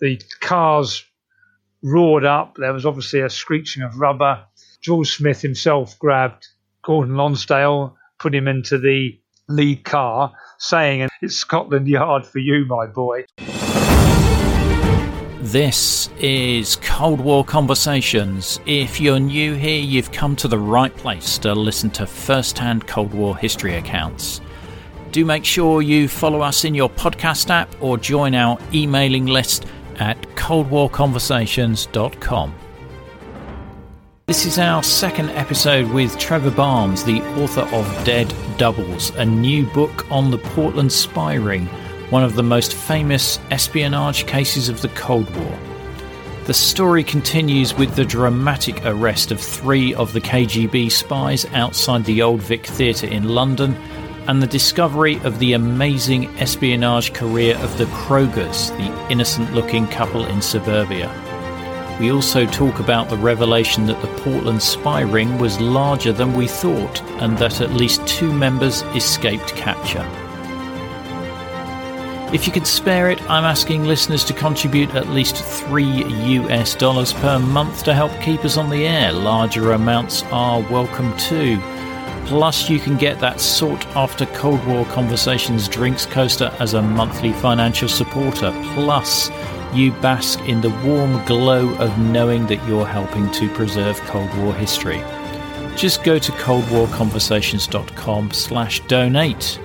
the cars roared up. There was obviously a screeching of rubber. George Smith himself grabbed Gordon Lonsdale, put him into the lead car, saying, It's Scotland Yard for you, my boy. This is Cold War Conversations. If you're new here, you've come to the right place to listen to first hand Cold War history accounts. Do make sure you follow us in your podcast app or join our emailing list at coldwarconversations.com. This is our second episode with Trevor Barnes, the author of Dead Doubles, a new book on the Portland spy ring, one of the most famous espionage cases of the Cold War. The story continues with the dramatic arrest of three of the KGB spies outside the Old Vic Theatre in London and the discovery of the amazing espionage career of the Krogers, the innocent looking couple in suburbia. We also talk about the revelation that the Portland spy ring was larger than we thought and that at least two members escaped capture. If you can spare it, I'm asking listeners to contribute at least 3 US dollars per month to help keep us on the air. Larger amounts are welcome too. Plus, you can get that sought after Cold War Conversations drinks coaster as a monthly financial supporter. Plus, you bask in the warm glow of knowing that you're helping to preserve Cold War history. Just go to coldwarconversations.com slash donate.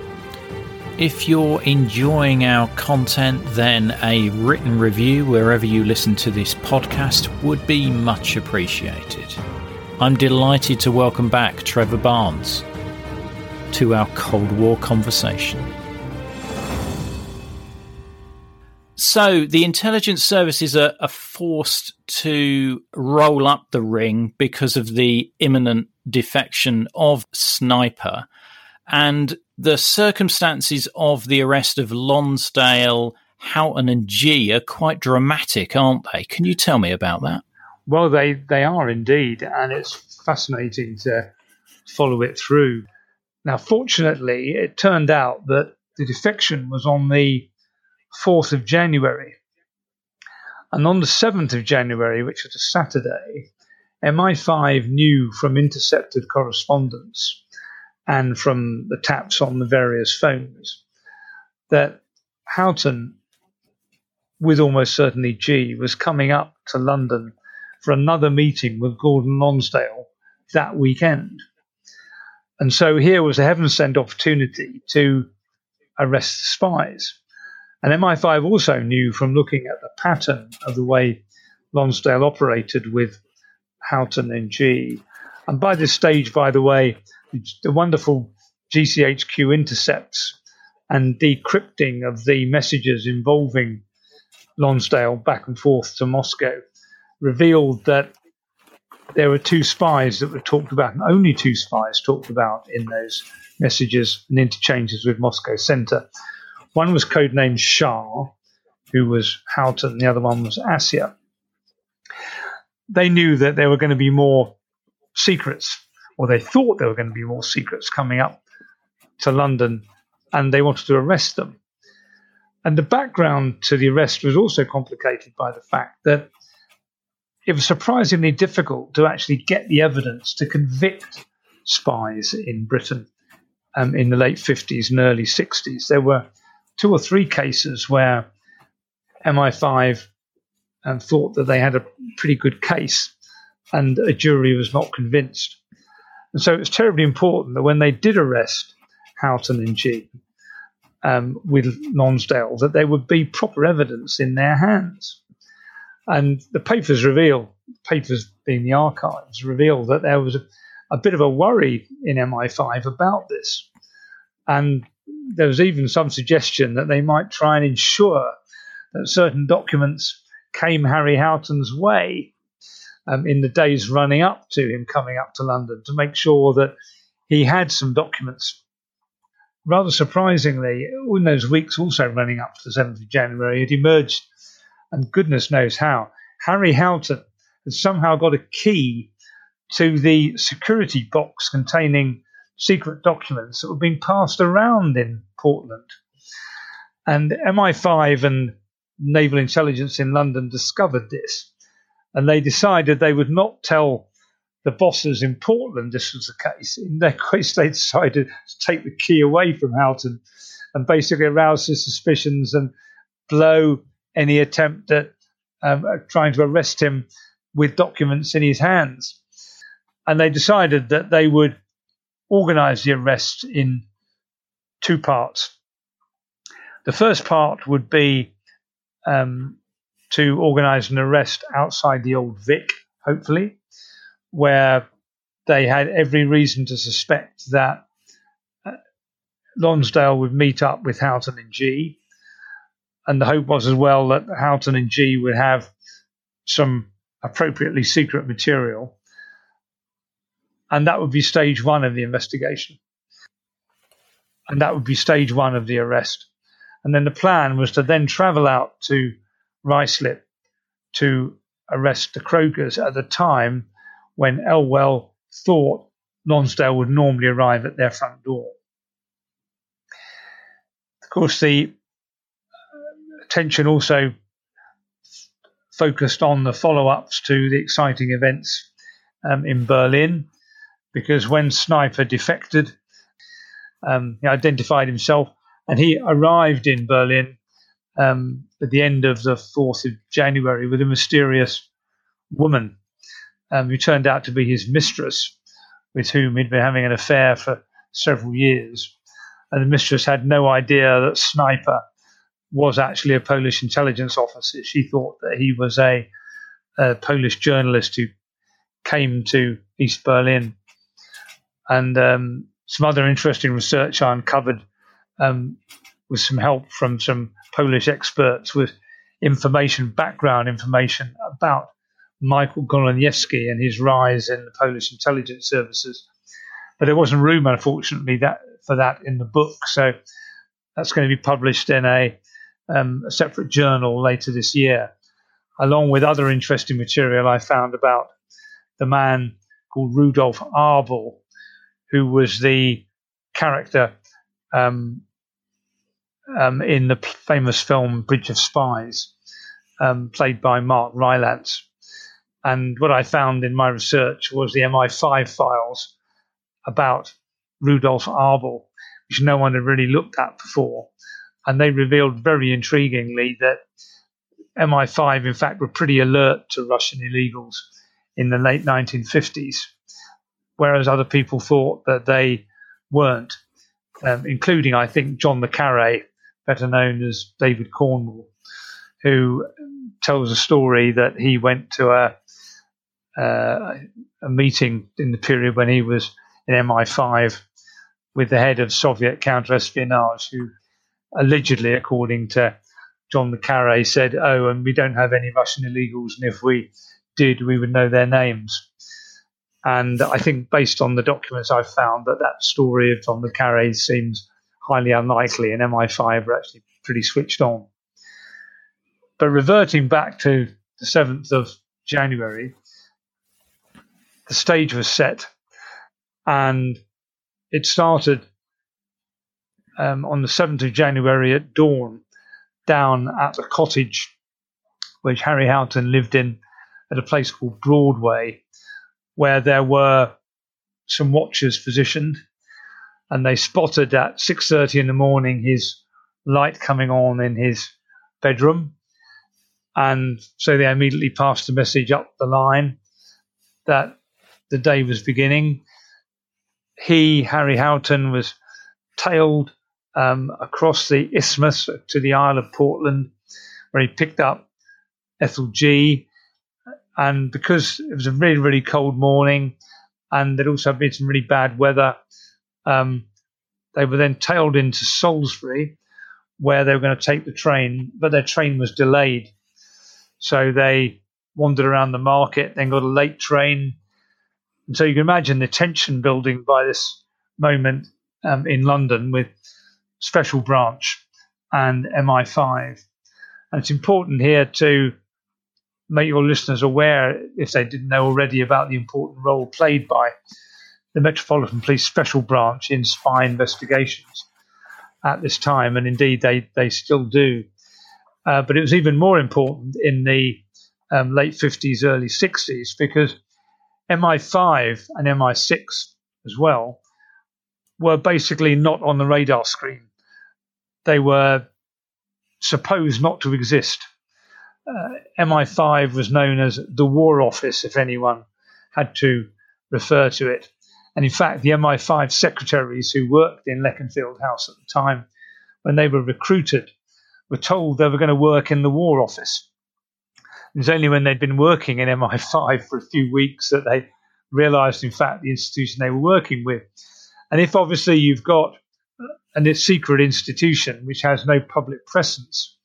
If you're enjoying our content, then a written review wherever you listen to this podcast would be much appreciated. I'm delighted to welcome back Trevor Barnes to our Cold War conversation. So the intelligence services are, are, forced to roll up the ring because of the imminent defection of Sniper. And the circumstances of the arrest of Lonsdale, Houghton, and Gee are quite dramatic, aren't they? Can you tell me about that? Well, they, they are indeed. And it's fascinating to follow it through. Now, fortunately, it turned out that the defection was on the 4th of January. And on the 7th of January, which was a Saturday, MI5 knew from intercepted correspondence and from the taps on the various phones that Houghton, with almost certainly Gee, was coming up to London for another meeting with Gordon Lonsdale that weekend. And so here was a heaven sent opportunity to arrest spies. And MI5 also knew from looking at the pattern of the way Lonsdale operated with Houghton and Gee. And by this stage, by the way, the wonderful GCHQ intercepts and decrypting of the messages involving Lonsdale back and forth to Moscow revealed that there were two spies that were talked about, and only two spies talked about in those messages and interchanges with Moscow Center. One was codenamed Shah, who was Houghton, the other one was Assia. They knew that there were going to be more secrets, or they thought there were going to be more secrets coming up to London, and they wanted to arrest them. And the background to the arrest was also complicated by the fact that it was surprisingly difficult to actually get the evidence to convict spies in Britain um, in the late 50s and early 60s. There were two or three cases where MI5 um, thought that they had a pretty good case and a jury was not convinced. And so it was terribly important that when they did arrest Houghton and Gee um, with Lonsdale, that there would be proper evidence in their hands. And the papers reveal, papers being the archives, reveal that there was a, a bit of a worry in MI5 about this. And there was even some suggestion that they might try and ensure that certain documents came Harry Houghton's way um, in the days running up to him coming up to London to make sure that he had some documents. Rather surprisingly, in those weeks also running up to the 7th of January, it emerged and goodness knows how, Harry Houghton had somehow got a key to the security box containing secret documents that were being passed around in Portland. And MI5 and naval intelligence in London discovered this, and they decided they would not tell the bosses in Portland this was the case. In their case, they decided to take the key away from Houghton and basically arouse his suspicions and blow any attempt at um, trying to arrest him with documents in his hands. And they decided that they would organize the arrest in two parts. The first part would be um, to organize an arrest outside the old Vic, hopefully, where they had every reason to suspect that uh, Lonsdale would meet up with Houghton and Gee. And the hope was as well that Houghton and Gee would have some appropriately secret material. And that would be stage one of the investigation. And that would be stage one of the arrest. And then the plan was to then travel out to Ruislip to arrest the Krogers at the time when Elwell thought Lonsdale would normally arrive at their front door. Of course, the attention also focused on the follow ups to the exciting events um, in Berlin because when Sniper defected, um, he identified himself and he arrived in Berlin um, at the end of the 4th of January with a mysterious woman um, who turned out to be his mistress, with whom he'd been having an affair for several years. And the mistress had no idea that Sniper was actually a Polish intelligence officer. She thought that he was a, a Polish journalist who came to East Berlin. And um, some other interesting research I uncovered um, with some help from some Polish experts with information, background information about Michael Goleniewski and his rise in the Polish intelligence services. But there wasn't room, unfortunately, that for that in the book. So that's going to be published in a um, a separate journal later this year, along with other interesting material I found about the man called Rudolf Abel, who was the character um, um, in the famous film Bridge of Spies, um, played by Mark Rylance. And what I found in my research was the MI5 files about Rudolf Abel, which no one had really looked at before and they revealed very intriguingly that MI5, in fact, were pretty alert to Russian illegals in the late 1950s, whereas other people thought that they weren't, um, including, I think, John le Carre, better known as David Cornwell, who tells a story that he went to a, uh, a meeting in the period when he was in MI5 with the head of Soviet counterespionage, who allegedly, according to John Carre, said, "Oh, and we don't have any Russian illegals, and if we did, we would know their names." And I think, based on the documents I've found, that that story of John Carre seems highly unlikely, and MI5 are actually pretty switched on. But reverting back to the 7th of January, the stage was set, and it started um, on the 7th of January at dawn down at the cottage which Harry Houghton lived in at a place called Broadwey, where there were some watchers positioned, and they spotted at 6:30 in the morning his light coming on in his bedroom, and so they immediately passed the message up the line that the day was beginning. He, Harry Houghton, was tailed um, across the isthmus to the Isle of Portland, where he picked up Ethel Gee. And because it was a really, really cold morning, and there'd also been some really bad weather, um, they were then tailed into Salisbury, where they were going to take the train, but their train was delayed. So they wandered around the market, then got a late train. And so you can imagine the tension building by this moment um, in London with special branch and MI5. And it's important here to make your listeners aware, if they didn't know already, about the important role played by the Metropolitan Police Special Branch in spy investigations at this time, and indeed they, they still do. Uh, but it was even more important in the um, late 50s, early 60s, because MI5 and MI6 as well were basically not on the radar screen. They were supposed not to exist. Uh, MI5 was known as the War Office, if anyone had to refer to it. And in fact, the MI5 secretaries who worked in Leconfield House at the time, when they were recruited, were told they were going to work in the War Office. It was only when they'd been working in MI5 for a few weeks that they realized, in fact, the institution they were working with. And if obviously you've got a secret institution which has no public presence,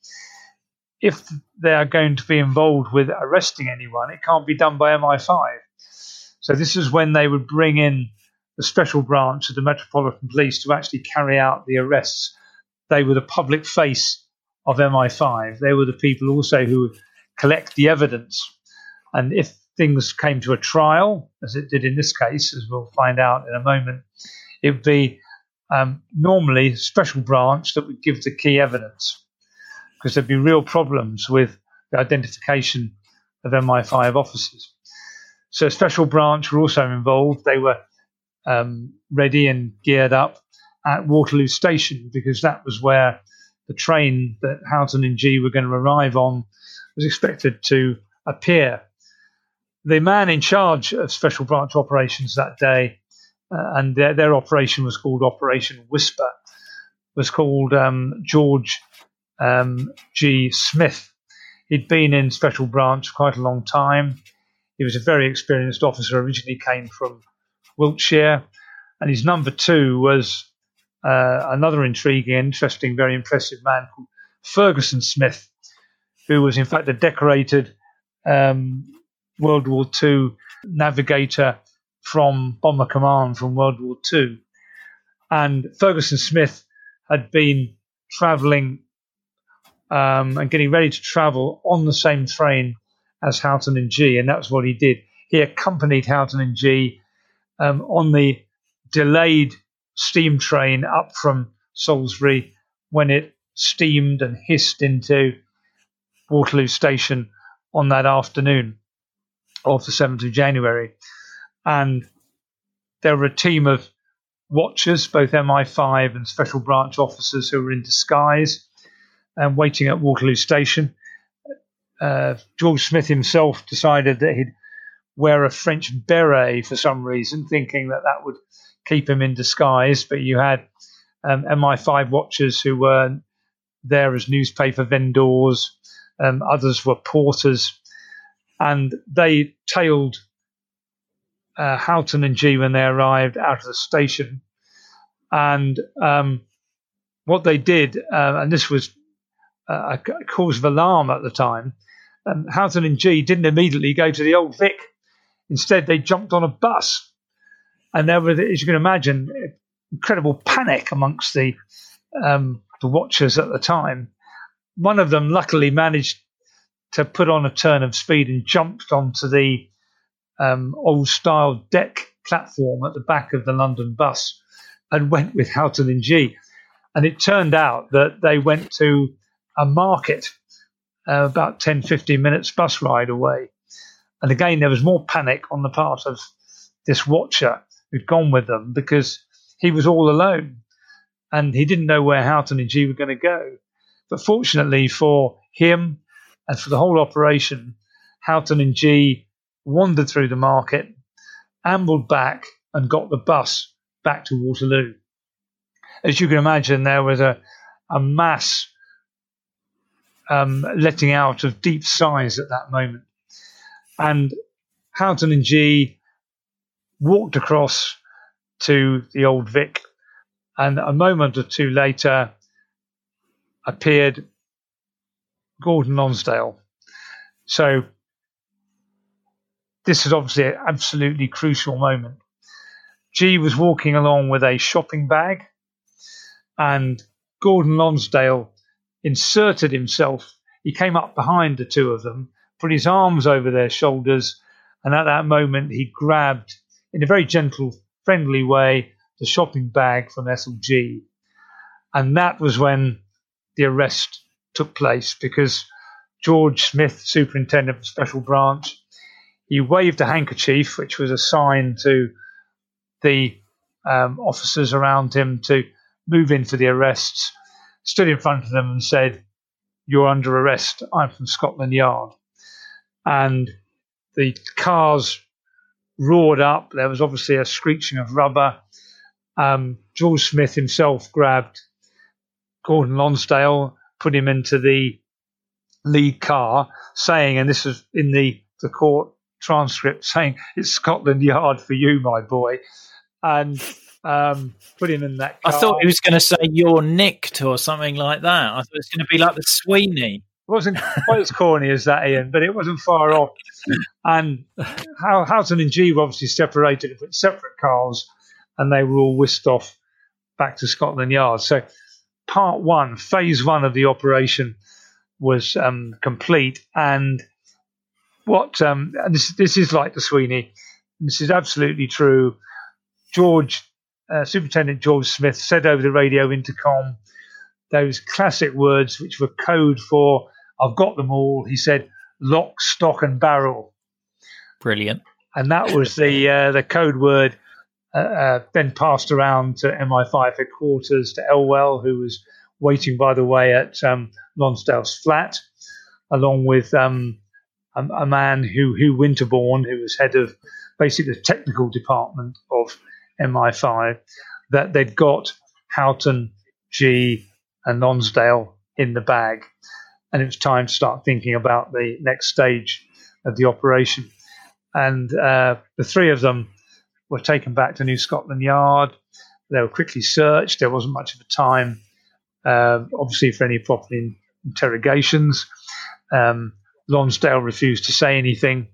if they are going to be involved with arresting anyone, it can't be done by MI5. So this is when they would bring in the special branch of the Metropolitan Police to actually carry out the arrests. They were the public face of MI5. They were the people also who collect the evidence. And if things came to a trial, as it did in this case, as we'll find out in a moment, it would be um, normally special branch that would give the key evidence because there'd be real problems with the identification of MI5 officers. So, special branch were also involved. They were um, ready and geared up at Waterloo Station because that was where the train that Houghton and Gee were going to arrive on was expected to appear. The man in charge of special branch operations that day, and their, their, operation was called Operation Whisper, was called um, George um, G. Smith. He'd been in special branch for quite a long time. He was a very experienced officer, originally came from Wiltshire. And his number two was uh, another intriguing, interesting, very impressive man called Ferguson Smith, who was in fact a decorated um, World War II navigator from Bomber Command from World War II. And Ferguson Smith had been traveling um, and getting ready to travel on the same train as Houghton and Gee, and that's what he did. He accompanied Houghton and Gee um, on the delayed steam train up from Salisbury when it steamed and hissed into Waterloo Station on that afternoon of the 7th of January. And there were a team of watchers, both MI5 and special branch officers who were in disguise and waiting at Waterloo Station. Uh, George Smith himself decided that he'd wear a French beret for some reason, thinking that that would keep him in disguise. But you had um, MI5 watchers who were there as newspaper vendors, um, others were porters, and they tailed uh, Houghton and Gee when they arrived out of the station. And um, what they did, uh, and this was uh, a cause of alarm at the time, um, Houghton and Gee didn't immediately go to the Old Vic Instead, they jumped on a bus, and there was, as you can imagine, incredible panic amongst the um, the watchers at the time. One of them, luckily, managed to put on a turn of speed and jumped onto the um, old style deck platform at the back of the London bus and went with Houghton and Gee. And it turned out that they went to a market uh, about 10, 15 minutes bus ride away. And again, there was more panic on the part of this watcher who'd gone with them because he was all alone and he didn't know where Houghton and Gee were going to go. But fortunately for him and for the whole operation, Houghton and Gee wandered through the market, ambled back, and got the bus back to Waterloo. As you can imagine, there was a, a mass um, letting out of deep sighs at that moment. And Houghton and Gee walked across to the old Vic, and a moment or two later appeared Gordon Lonsdale. So this is obviously an absolutely crucial moment. Gee was walking along with a shopping bag, and Gordon Lonsdale inserted himself. He came up behind the two of them put his arms over their shoulders, and at that moment he grabbed, in a very gentle, friendly way, the shopping bag from Ethel Gee. And that was when the arrest took place because George Smith, superintendent of the Special Branch, he waved a handkerchief, which was a sign to the um, officers around him to move in for the arrests, stood in front of them and said, You're under arrest. I'm from Scotland Yard. And the cars roared up. There was obviously a screeching of rubber. Um, George Smith himself grabbed Gordon Lonsdale, put him into the lead car, saying, and this was in the, the court transcript, saying, It's Scotland Yard for you, my boy. And um, put him in that car. I thought he was going to say, You're nicked or something like that. I thought it was going to be like the Sweeney. It wasn't quite as corny as that, Ian, but it wasn't far off. And Houghton and Gee were obviously separated in separate cars, and they were all whisked off back to Scotland Yard. So, part one, phase one of the operation was um, complete. And what um, and this this is like the Sweeney. This is absolutely true. George, uh, Superintendent George Smith, said over the radio intercom those classic words which were code for I've got them all. He said, lock, stock, and barrel. Brilliant. And that was the uh, the code word. Uh, uh, then passed around to MI5 headquarters to Elwell, who was waiting by the way at um, Lonsdale's flat, along with um, a, a, man who Hugh Winterborn, who was head of basically the technical department of MI5, that they'd got Houghton, Gee, and Lonsdale in the bag and it was time to start thinking about the next stage of the operation. And uh, the three of them were taken back to New Scotland Yard. They were quickly searched. There wasn't much of a time, uh, obviously, for any proper in- interrogations. Um, Lonsdale refused to say anything,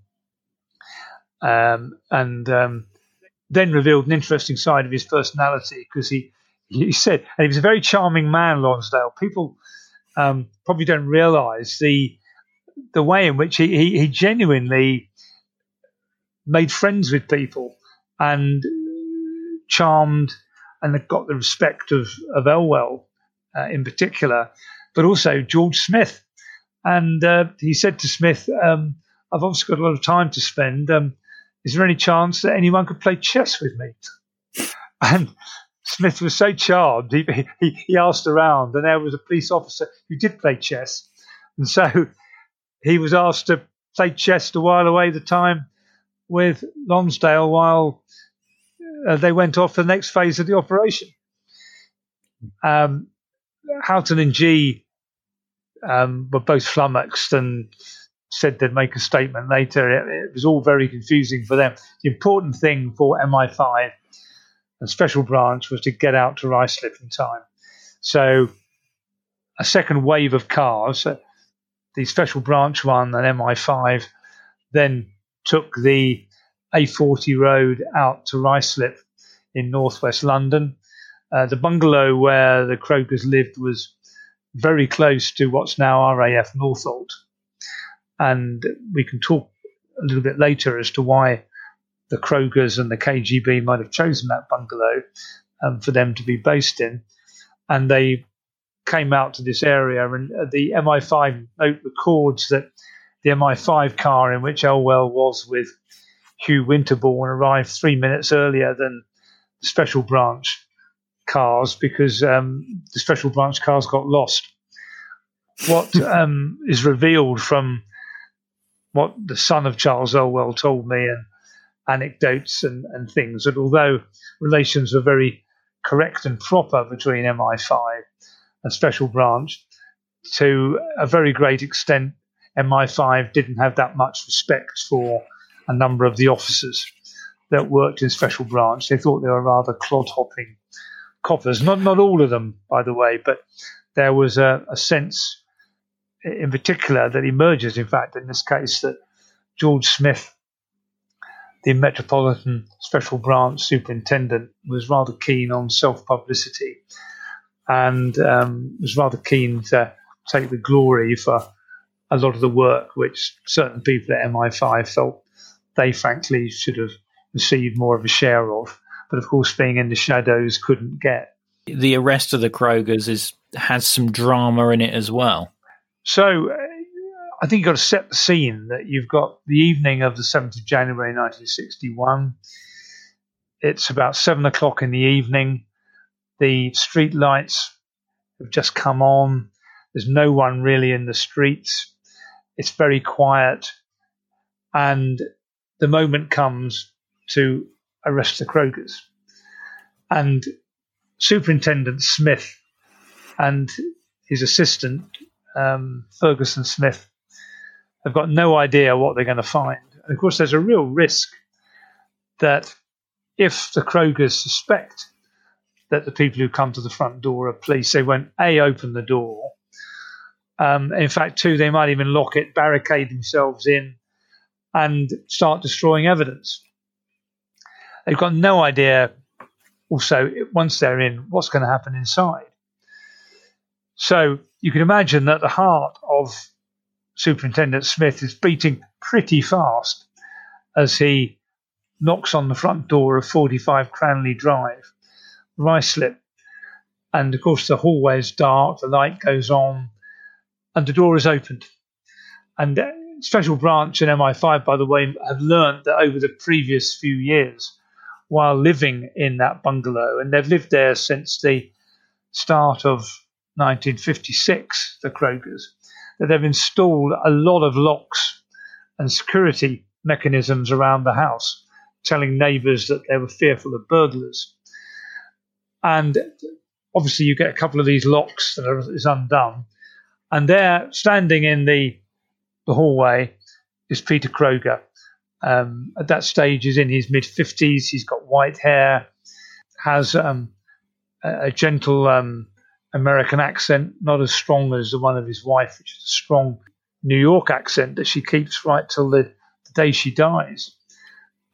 um, and um, then revealed an interesting side of his personality because he he said, and he was a very charming man, Lonsdale. People um, probably don't realise the the way in which he, he, he, genuinely made friends with people and charmed and got the respect of, of Elwell uh, in particular, but also George Smith. And uh, he said to Smith, um, I've obviously got a lot of time to spend. Um, is there any chance that anyone could play chess with me? And Smith was so charmed, he, he, he asked around, and there was a police officer who did play chess. And so he was asked to play chess to while away the time with Lonsdale while uh, they went off the next phase of the operation. Um, Houghton and Gee um, were both flummoxed and said they'd make a statement later. It, it was all very confusing for them. The important thing for MI5 and Special Branch was to get out to Ruislip in time. So a second wave of cars, uh, the Special Branch one and MI5, then took the A40 road out to Ruislip in northwest London. Uh, the bungalow where the Krogers lived was very close to what's now RAF Northolt. And we can talk a little bit later as to why the Krogers and the KGB might have chosen that bungalow um, for them to be based in. And they came out to this area, and the MI5 note records that the MI5 car in which Elwell was with Hugh Winterborn arrived three minutes earlier than the Special Branch cars because um, the Special Branch cars got lost. What um, is revealed from what the son of Charles Elwell told me, and anecdotes and, and things that although relations were very correct and proper between MI5 and Special Branch, to a very great extent, MI5 didn't have that much respect for a number of the officers that worked in Special Branch. They thought they were rather clodhopping coppers. Not not all of them, by the way, but there was a, a sense, in particular, that emerges. In fact, in this case, that George Smith the Metropolitan Special Branch Superintendent was rather keen on self publicity and um, was rather keen to take the glory for a lot of the work which certain people at MI5 felt they frankly should have received more of a share of. But of course, being in the shadows, couldn't get. The arrest of the Krogers is has some drama in it as well. So uh, I think you've got to set the scene that you've got the evening of the 7th of January 1961. It's about seven o'clock in the evening. The street lights have just come on. There's no one really in the streets. It's very quiet. And the moment comes to arrest the Krogers. And Superintendent Smith and his assistant, um, Ferguson Smith, have got no idea what they're going to find. And of course, there's a real risk that if the Krogers suspect that the people who come to the front door are police, they won't A, open the door. Um, in fact, two, they might even lock it, barricade themselves in, and start destroying evidence. They've got no idea, also, once they're in, what's going to happen inside. So you can imagine that the heart of Superintendent Smith is beating pretty fast as he knocks on the front door of 45 Cranley Drive, Ruislip. And of course, the hallway is dark, the light goes on, and the door is opened. And uh, Special Branch and MI5, by the way, have learned that over the previous few years, while living in that bungalow, and they've lived there since the start of 1956, the Krogers, that they've installed a lot of locks and security mechanisms around the house, telling neighbours that they were fearful of burglars. And obviously, you get a couple of these locks that are, is undone, and there, standing in the the hallway, is Peter Kroger. Um, at that stage, he's in his mid fifties. He's got white hair, has um, a, a, gentle um, American accent, not as strong as the one of his wife, which is a strong New York accent that she keeps right till the, the day she dies.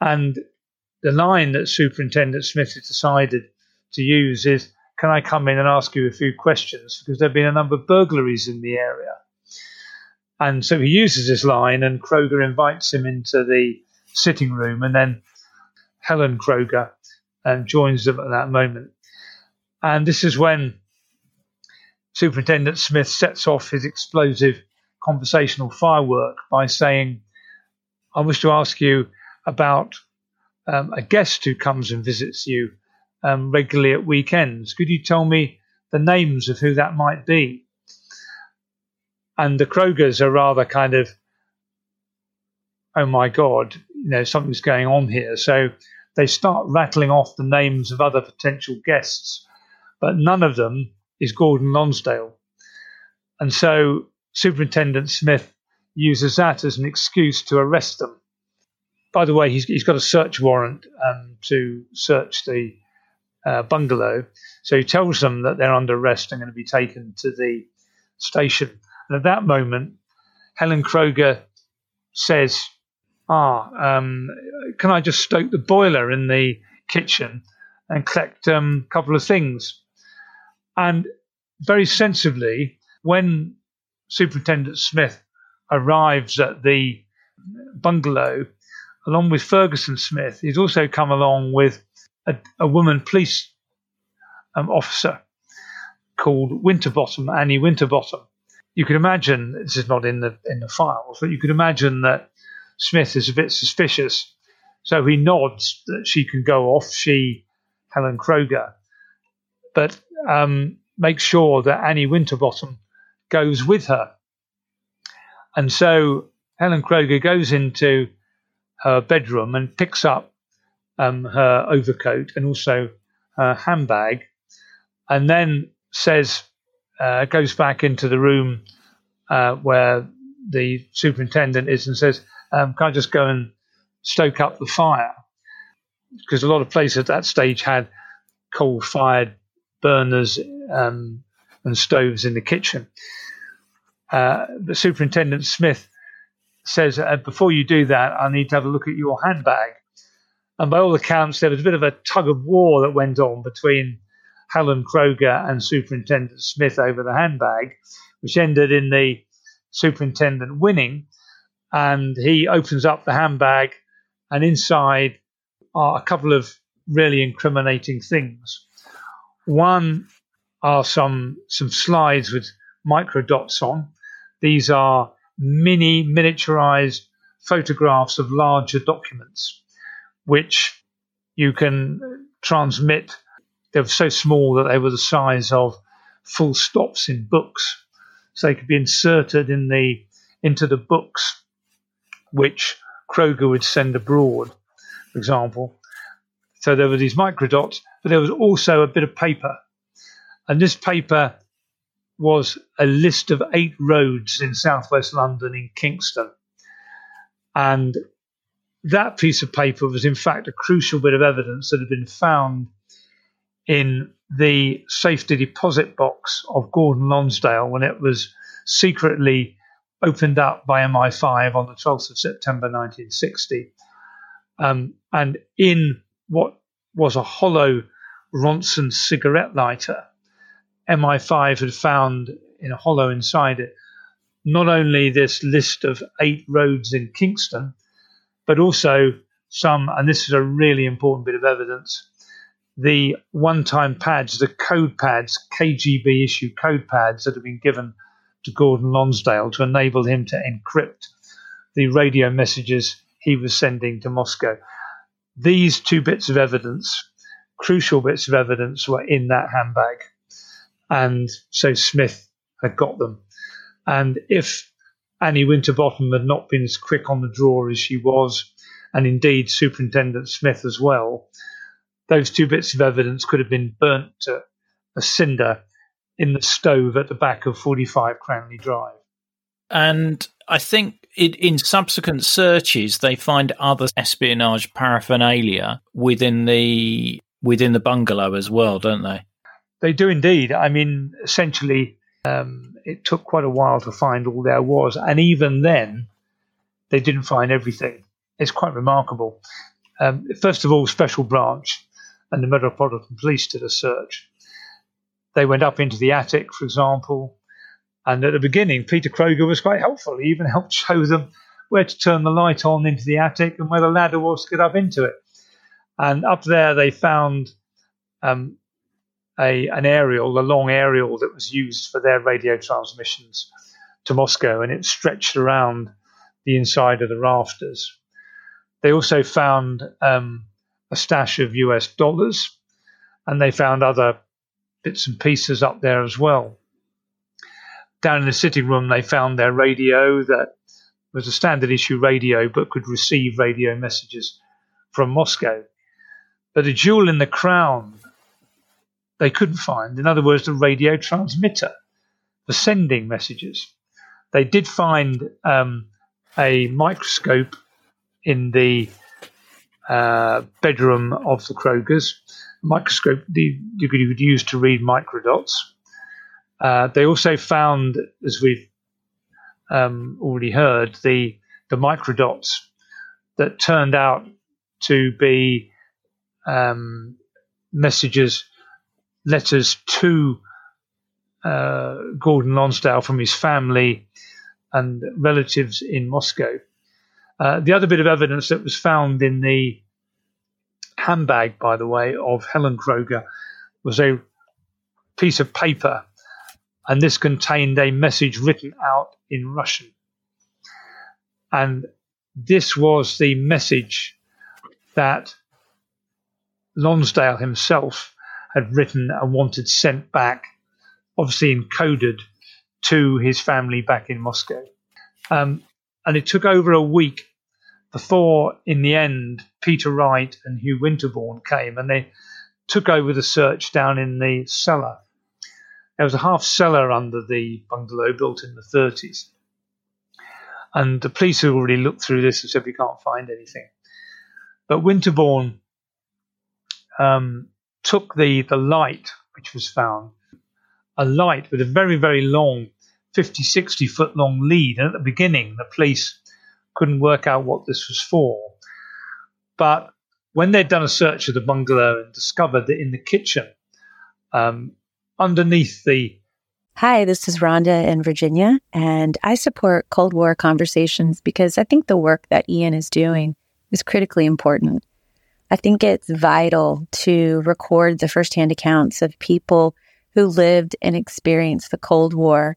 And the line that Superintendent Smith has decided to use is Can I come in and ask you a few questions? Because there have been a number of burglaries in the area. And so he uses this line, and Kroger invites him into the sitting room, and then Helen Kroger um, joins them at that moment. And this is when Superintendent Smith sets off his explosive conversational firework by saying, I wish to ask you about um, a guest who comes and visits you um, regularly at weekends. Could you tell me the names of who that might be? And the Krogers are rather kind of, oh my God, you know, something's going on here. So they start rattling off the names of other potential guests, but none of them is Gordon Lonsdale. And so Superintendent Smith uses that as an excuse to arrest them. By the way, he's, he's got a search warrant um, to search the uh, bungalow. So he tells them that they're under arrest and going to be taken to the station. And at that moment, Helen Kroger says, Ah, um, can I just stoke the boiler in the kitchen and collect um, a couple of things? And very sensibly, when Superintendent Smith arrives at the bungalow, along with Ferguson Smith, he's also come along with a, a woman police um, officer called Winterbottom, Annie Winterbottom. You could imagine this is not in the in the files, but you could imagine that Smith is a bit suspicious, so he nods that she can go off. She, Helen Kroger, but um, make sure that Annie Winterbottom goes with her. And so Helen Kroger goes into her bedroom and picks up um, her overcoat and also her handbag, and then says, uh, goes back into the room uh, where the superintendent is and says, um, Can I just go and stoke up the fire? Because a lot of places at that stage had coal fired burners um, and stoves in the kitchen. Uh, the Superintendent Smith says, uh, Before you do that, I need to have a look at your handbag. And by all accounts, there was a bit of a tug of war that went on between Helen Kroger and Superintendent Smith over the handbag, which ended in the superintendent winning. And he opens up the handbag, and inside are a couple of really incriminating things. One are some some slides with micro dots on, These are mini miniaturized photographs of larger documents, which you can transmit. They were so small that they were the size of full stops in books. So they could be inserted in the into the books which Kroger would send abroad, for example. So there were these microdots, but there was also a bit of paper. And this paper was a list of eight roads in southwest London in Kingston. And that piece of paper was, in fact, a crucial bit of evidence that had been found in the safety deposit box of Gordon Lonsdale when it was secretly opened up by MI5 on the 12th of September 1960. Um, and in what was a hollow Ronson cigarette lighter, MI5 had found in a hollow inside it not only this list of eight roads in Kingston, but also some, and this is a really important bit of evidence, the one time pads, the code pads, KGB issue code pads that have been given to Gordon Lonsdale to enable him to encrypt the radio messages he was sending to Moscow. These two bits of evidence, crucial bits of evidence, were in that handbag. And so Smith had got them. And if Annie Winterbottom had not been as quick on the draw as she was, and indeed Superintendent Smith as well, those two bits of evidence could have been burnt to a cinder in the stove at the back of 45 Cranley Drive. And I think it, in subsequent searches, they find other espionage paraphernalia within the within the bungalow as well, don't they? They do indeed. I mean, essentially, um, it took quite a while to find all there was, and even then, they didn't find everything. It's quite remarkable. Um, first of all, Special Branch and the Metropolitan Police did a search. They went up into the attic, for example, and at the beginning, Peter Kroger was quite helpful. He even helped show them where to turn the light on into the attic and where the ladder was to get up into it. And up there, they found um, a an aerial, a long aerial that was used for their radio transmissions to Moscow, and it stretched around the inside of the rafters. They also found um, a stash of US dollars, and they found other bits and pieces up there as well. Down in the sitting room, they found their radio that was a standard issue radio but could receive radio messages from Moscow. But a jewel in the crown they couldn't find. In other words, the radio transmitter for sending messages. They did find um, a microscope in the uh, bedroom of the Krogers, a microscope you could use to read microdots. Uh, they also found, as we've um, already heard, the the microdots that turned out to be um, messages letters to uh, Gordon Lonsdale from his family and relatives in Moscow. Uh, the other bit of evidence that was found in the handbag, by the way, of Helen Kroger was a piece of paper, and this contained a message written out in Russian. And this was the message that Lonsdale himself had written and wanted sent back, obviously encoded to his family back in Moscow. Um, and it took over a week before, in the end, Peter Wright and Hugh Winterborn came and they took over the search down in the cellar. There was a half cellar under the bungalow built in the 30s. And the police had already looked through this and said, we can't find anything. But Winterborn um, took the, the light which was found, a light with a very, very long, 50, 60 foot long lead. And at the beginning, the police couldn't work out what this was for. But when they'd done a search of the bungalow and discovered that in the kitchen, um, underneath the Hi, this is Rhonda in Virginia, and I support Cold War conversations because I think the work that Ian is doing is critically important. I think it's vital to record the firsthand accounts of people who lived and experienced the Cold War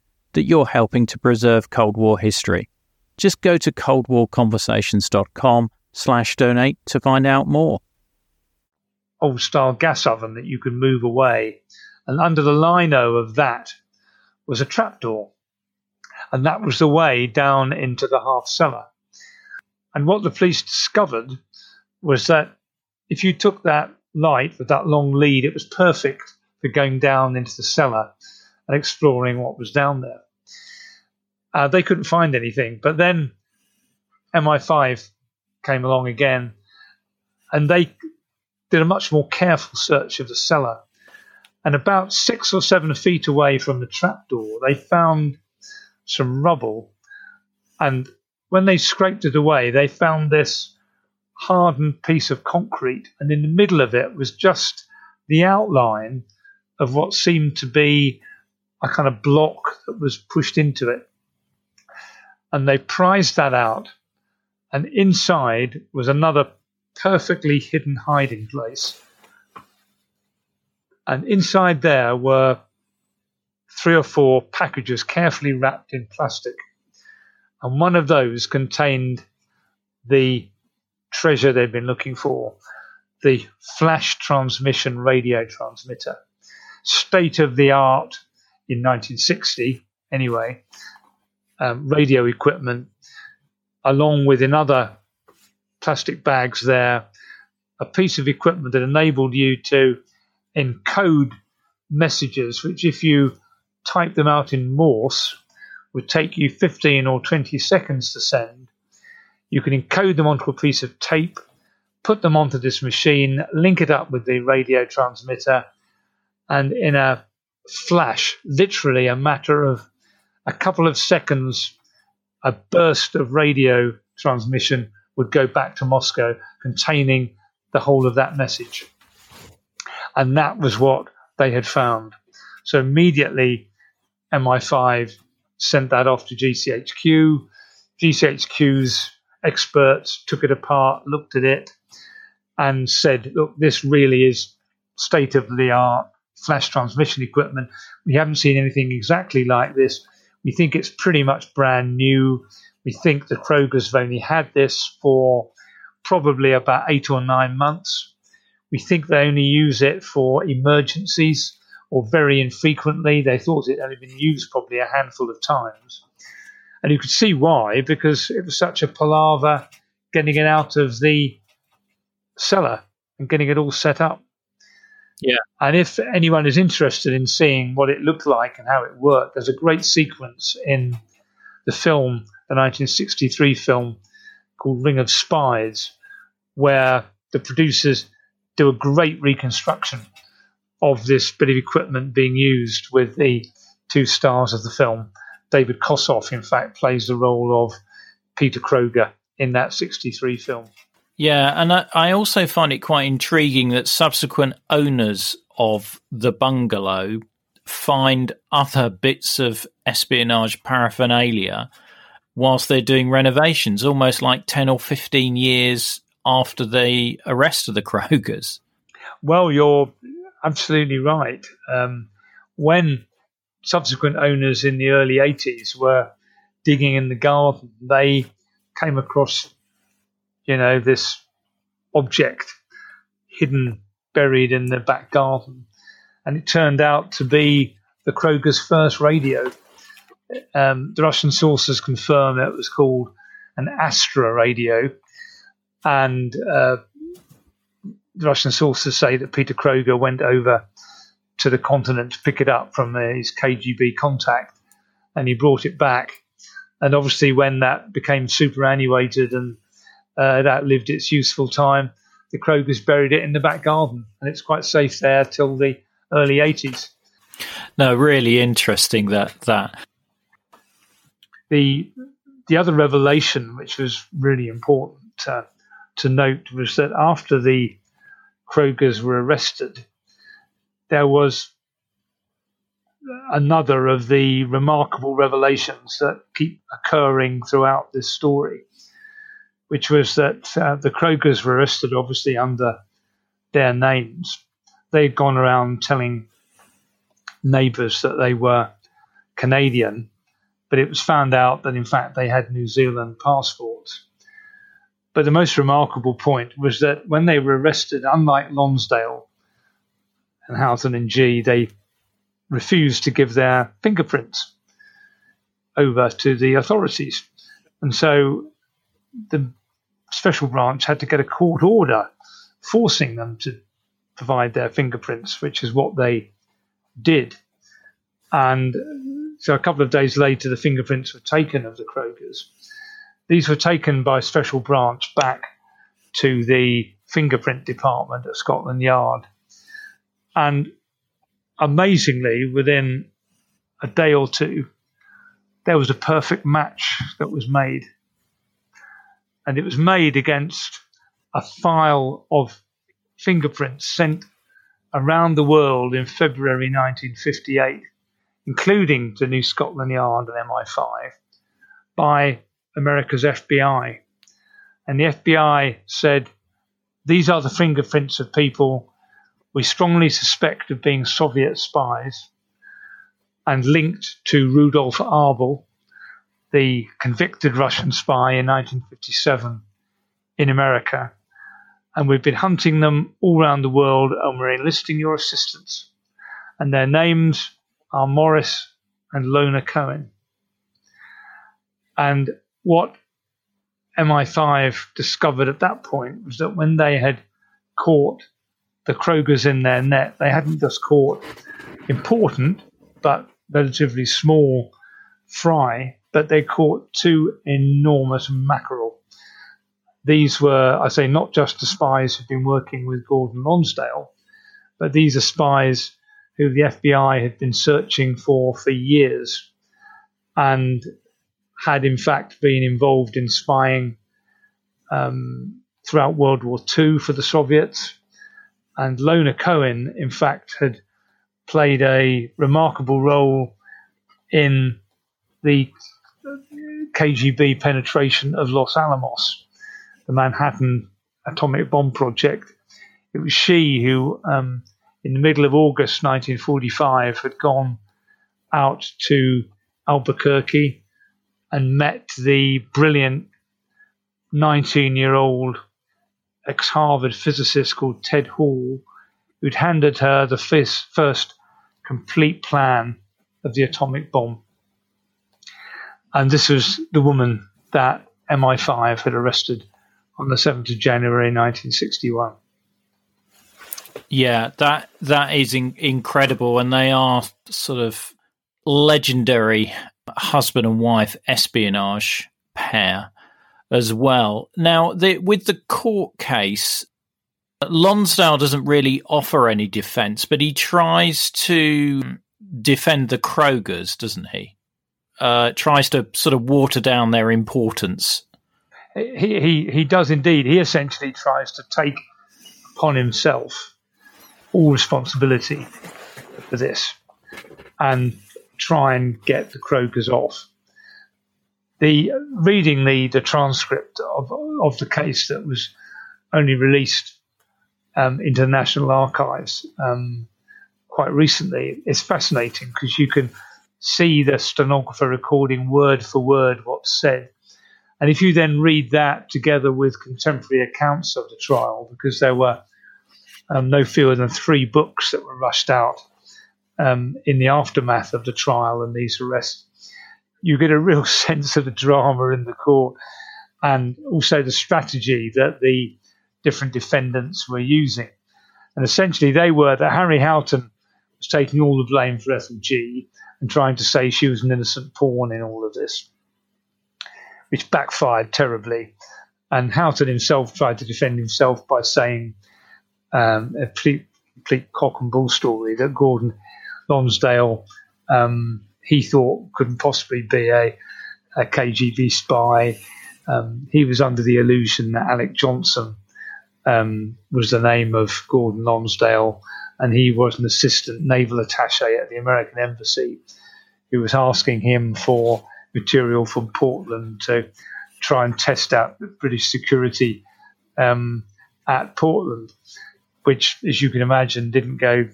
that you're helping to preserve Cold War history. Just go to coldwarconversations.com slash donate to find out more. Old style gas oven that you could move away. And under the lino of that was a trapdoor. And that was the way down into the half cellar. And what the police discovered was that if you took that light with that long lead, it was perfect for going down into the cellar and exploring what was down there. Uh, they couldn't find anything, but then MI5 came along again, and they did a much more careful search of the cellar. And about six or seven feet away from the trapdoor, they found some rubble. And when they scraped it away, they found this hardened piece of concrete, and in the middle of it was just the outline of what seemed to be a kind of block that was pushed into it. And they prized that out, and inside was another perfectly hidden hiding place. And inside there were three or four packages carefully wrapped in plastic. And one of those contained the treasure they'd been looking for the flash transmission radio transmitter state of the art in 1960, anyway, um, radio equipment, along with in other plastic bags there, a piece of equipment that enabled you to encode messages, which, if you type them out in Morse, would take you 15 or 20 seconds to send. You can encode them onto a piece of tape, put them onto this machine, link it up with the radio transmitter, and in a flash, literally a matter of a couple of seconds, a burst of radio transmission would go back to Moscow containing the whole of that message. And that was what they had found. So immediately, MI5 sent that off to GCHQ. GCHQ's experts took it apart, looked at it, and said, look, this really is state of the art flash transmission equipment. We haven't seen anything exactly like this. We think it's pretty much brand new. We think the Krogers have only had this for probably about eight or nine months. We think they only use it for emergencies or very infrequently. They thought it had only been used probably a handful of times. And you could see why, because it was such a palaver getting it out of the cellar and getting it all set up. Yeah. And if anyone is interested in seeing what it looked like and how it worked, there's a great sequence in the film, the 1963 film called Ring of Spies, where the producers do a great reconstruction of this bit of equipment being used with the two stars of the film. David Kossoff, in fact, plays the role of Peter Kroger in that 63 film. Yeah, and I, I also find it quite intriguing that subsequent owners of the bungalow find other bits of espionage paraphernalia whilst they're doing renovations, almost like 10 or 15 years after the arrest of the Krogers. Well, you're absolutely right. Um, when subsequent owners in the early 80s were digging in the garden, they came across you know, this object hidden, buried in the back garden. And it turned out to be the Kroger's first radio. Um, the Russian sources confirm that it was called an Astra radio. And uh, the Russian sources say that Peter Kroger went over to the continent to pick it up from his KGB contact and he brought it back. And obviously, when that became superannuated and uh, it outlived its useful time. The Krogers buried it in the back garden, and it's quite safe there till the early 80s. No, really interesting that that. The the other revelation, which was really important uh, to note, was that after the Krogers were arrested, there was another of the remarkable revelations that keep occurring throughout this story, which was that uh, the Krogers were arrested, obviously under their names. They'd gone around telling neighbours that they were Canadian, but it was found out that in fact they had New Zealand passports. But the most remarkable point was that when they were arrested, unlike Lonsdale and Houghton and Gee, they refused to give their fingerprints over to the authorities. And so the special branch had to get a court order forcing them to provide their fingerprints, which is what they did. And so a couple of days later, the fingerprints were taken of the Krogers. These were taken by special branch back to the fingerprint department at Scotland Yard. And amazingly, within a day or two, there was a perfect match that was made. And it was made against a file of fingerprints sent around the world in February 1958, including to New Scotland Yard and MI5, by America's FBI. And the FBI said, These are the fingerprints of people we strongly suspect of being Soviet spies and linked to Rudolf Abel, the convicted Russian spy in 1957 in America. And we've been hunting them all around the world and we're enlisting your assistance. And their names are Morris and Lona Cohen. And what MI5 discovered at that point was that when they had caught the Krogers in their net, they hadn't just caught important but relatively small fry, but they caught two enormous mackerel. These were, I say, not just the spies who'd been working with Gordon Lonsdale, but these are spies who the FBI had been searching for for years and had in fact been involved in spying um, throughout World War II for the Soviets. And Lona Cohen, in fact, had played a remarkable role in the KGB penetration of Los Alamos, the Manhattan atomic bomb project. It was she who, um, in the middle of August 1945, had gone out to Albuquerque and met the brilliant 19 year old ex Harvard physicist called Ted Hall, who'd handed her the first complete plan of the atomic bomb. And this was the woman that MI5 had arrested on the 7th of January 1961. Yeah, that that is in- incredible, and they are sort of legendary husband and wife espionage pair as well. Now, the, with the court case, Lonsdale doesn't really offer any defense, but he tries to defend the Krogers, doesn't he? Uh, tries to sort of water down their importance. He, he, he does indeed. He essentially tries to take upon himself all responsibility for this and try and get the Krogers off the reading the the transcript of of the case that was only released um, into the National Archives um, quite recently is fascinating because you can see the stenographer recording word for word what's said. And if you then read that together with contemporary accounts of the trial, because there were um, no fewer than three books that were rushed out um, in the aftermath of the trial and these arrests, you get a real sense of the drama in the court and also the strategy that the different defendants were using. And essentially, they were that Harry Houghton was taking all the blame for Ethel Gee and trying to say she was an innocent pawn in all of this, which backfired terribly. And Houghton himself tried to defend himself by saying um, a complete, complete, cock and bull story that Gordon Lonsdale um, he thought couldn't possibly be a a KGB spy. Um, he was under the illusion that Alec Johnson um, was the name of Gordon Lonsdale, and he was an assistant naval attache at the American embassy who was asking him for material from Portland to try and test out British security um, at Portland, which, as you can imagine, didn't go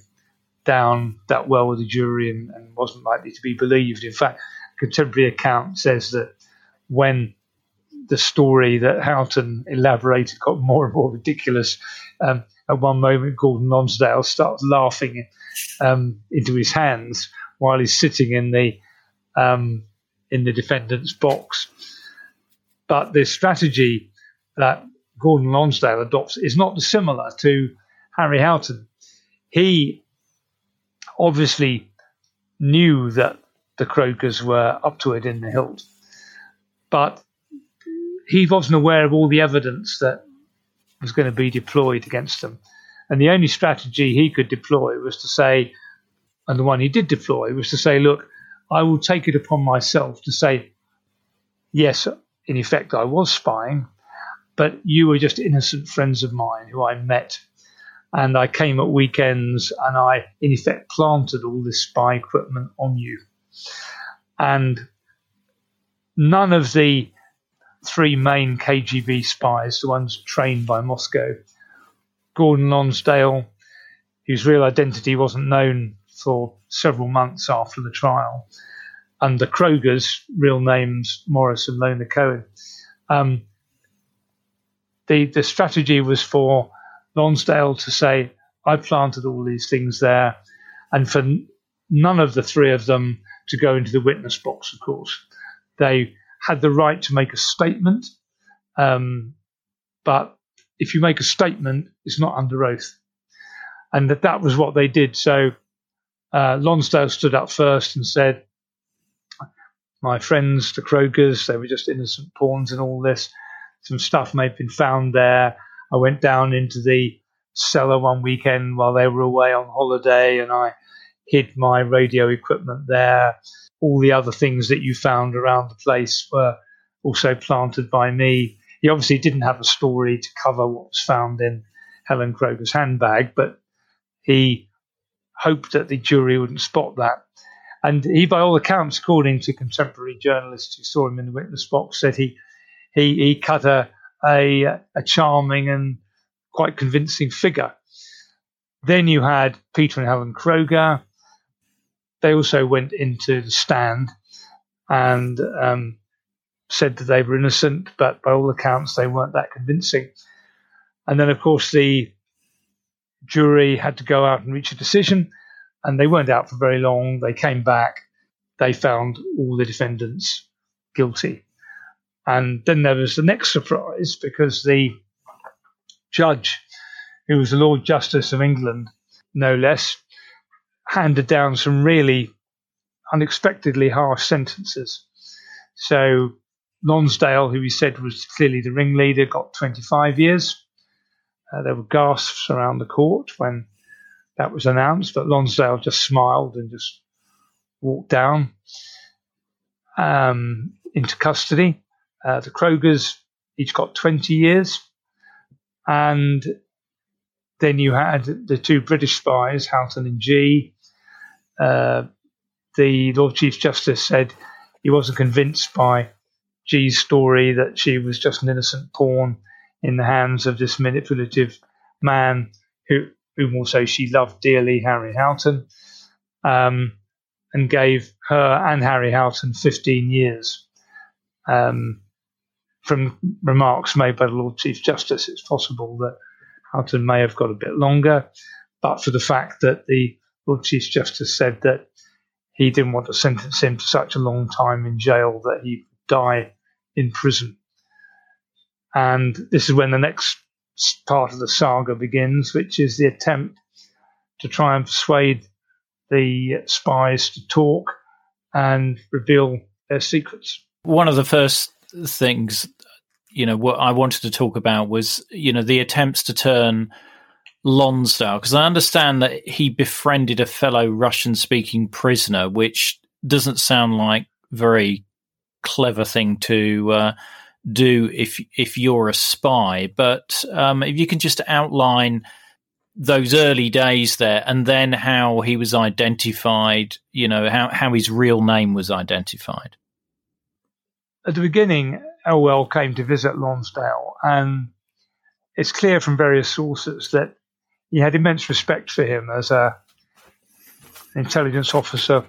down that well with the jury and, and wasn't likely to be believed. In fact, contemporary account says that when the story that Houghton elaborated got more and more ridiculous. Um, at one moment, Gordon Lonsdale starts laughing um, into his hands while he's sitting in the um, in the defendant's box. But the strategy that Gordon Lonsdale adopts is not dissimilar to Harry Houghton. He obviously knew that the Krogers were up to it in the hilt, but he wasn't aware of all the evidence that was going to be deployed against them. And the only strategy he could deploy was to say, and the one he did deploy was to say, look, I will take it upon myself to say, yes, in effect, I was spying, but you were just innocent friends of mine who I met. And I came at weekends and I, in effect, planted all this spy equipment on you. And none of the three main KGB spies, the ones trained by Moscow, Gordon Lonsdale, whose real identity wasn't known for several months after the trial, and the Krogers, real names Morris and Lona Cohen. Um, the the strategy was for Lonsdale to say, "I planted all these things there," and for none of the three of them to go into the witness box. Of course, they had the right to make a statement, um, but if you make a statement, it's not under oath, and that that was what they did. So uh, Lonsdale stood up first and said, "My friends, the Krogers, they were just innocent pawns in all this. Some stuff may have been found there. I went down into the cellar one weekend while they were away on holiday, and I hid my radio equipment there." All the other things that you found around the place were also planted by me. He obviously didn't have a story to cover what was found in Helen Kroger's handbag, but he hoped that the jury wouldn't spot that. And he, by all accounts, according to contemporary journalists who saw him in the witness box, said he he, he cut a, a, a charming and quite convincing figure. Then you had Peter and Helen Kroger, they also went into the stand and um, said that they were innocent, but by all accounts, they weren't that convincing. And then, of course, the jury had to go out and reach a decision, and they weren't out for very long. They came back, they found all the defendants guilty. And then there was the next surprise because the judge, who was the Lord Justice of England, no less, handed down some really unexpectedly harsh sentences. So Lonsdale, who he said was clearly the ringleader, got 25 years. Uh, there were gasps around the court when that was announced, but Lonsdale just smiled and just walked down um, into custody. Uh, the Krogers each got 20 years. And then you had the two British spies, Houghton and Gee, uh, the Lord Chief Justice said he wasn't convinced by Gee's story that she was just an innocent pawn in the hands of this manipulative man who, whom also she loved dearly, Harry Houghton, um, and gave her and Harry Houghton 15 years. Um, from remarks made by the Lord Chief Justice, it's possible that Houghton may have got a bit longer, but for the fact that the Lord Chief Justice said that he didn't want to sentence him to such a long time in jail that he'd die in prison. And this is when the next part of the saga begins, which is the attempt to try and persuade the spies to talk and reveal their secrets. One of the first things, you know, what I wanted to talk about was, you know, the attempts to turn Lonsdale? Because I understand that he befriended a fellow Russian speaking prisoner, which doesn't sound like very clever thing to uh, do if if you're a spy. But um, if you can just outline those early days there, and then how he was identified, you know, how how his real name was identified. At the beginning, Elwell came to visit Lonsdale, and it's clear from various sources that he had immense respect for him as a intelligence officer,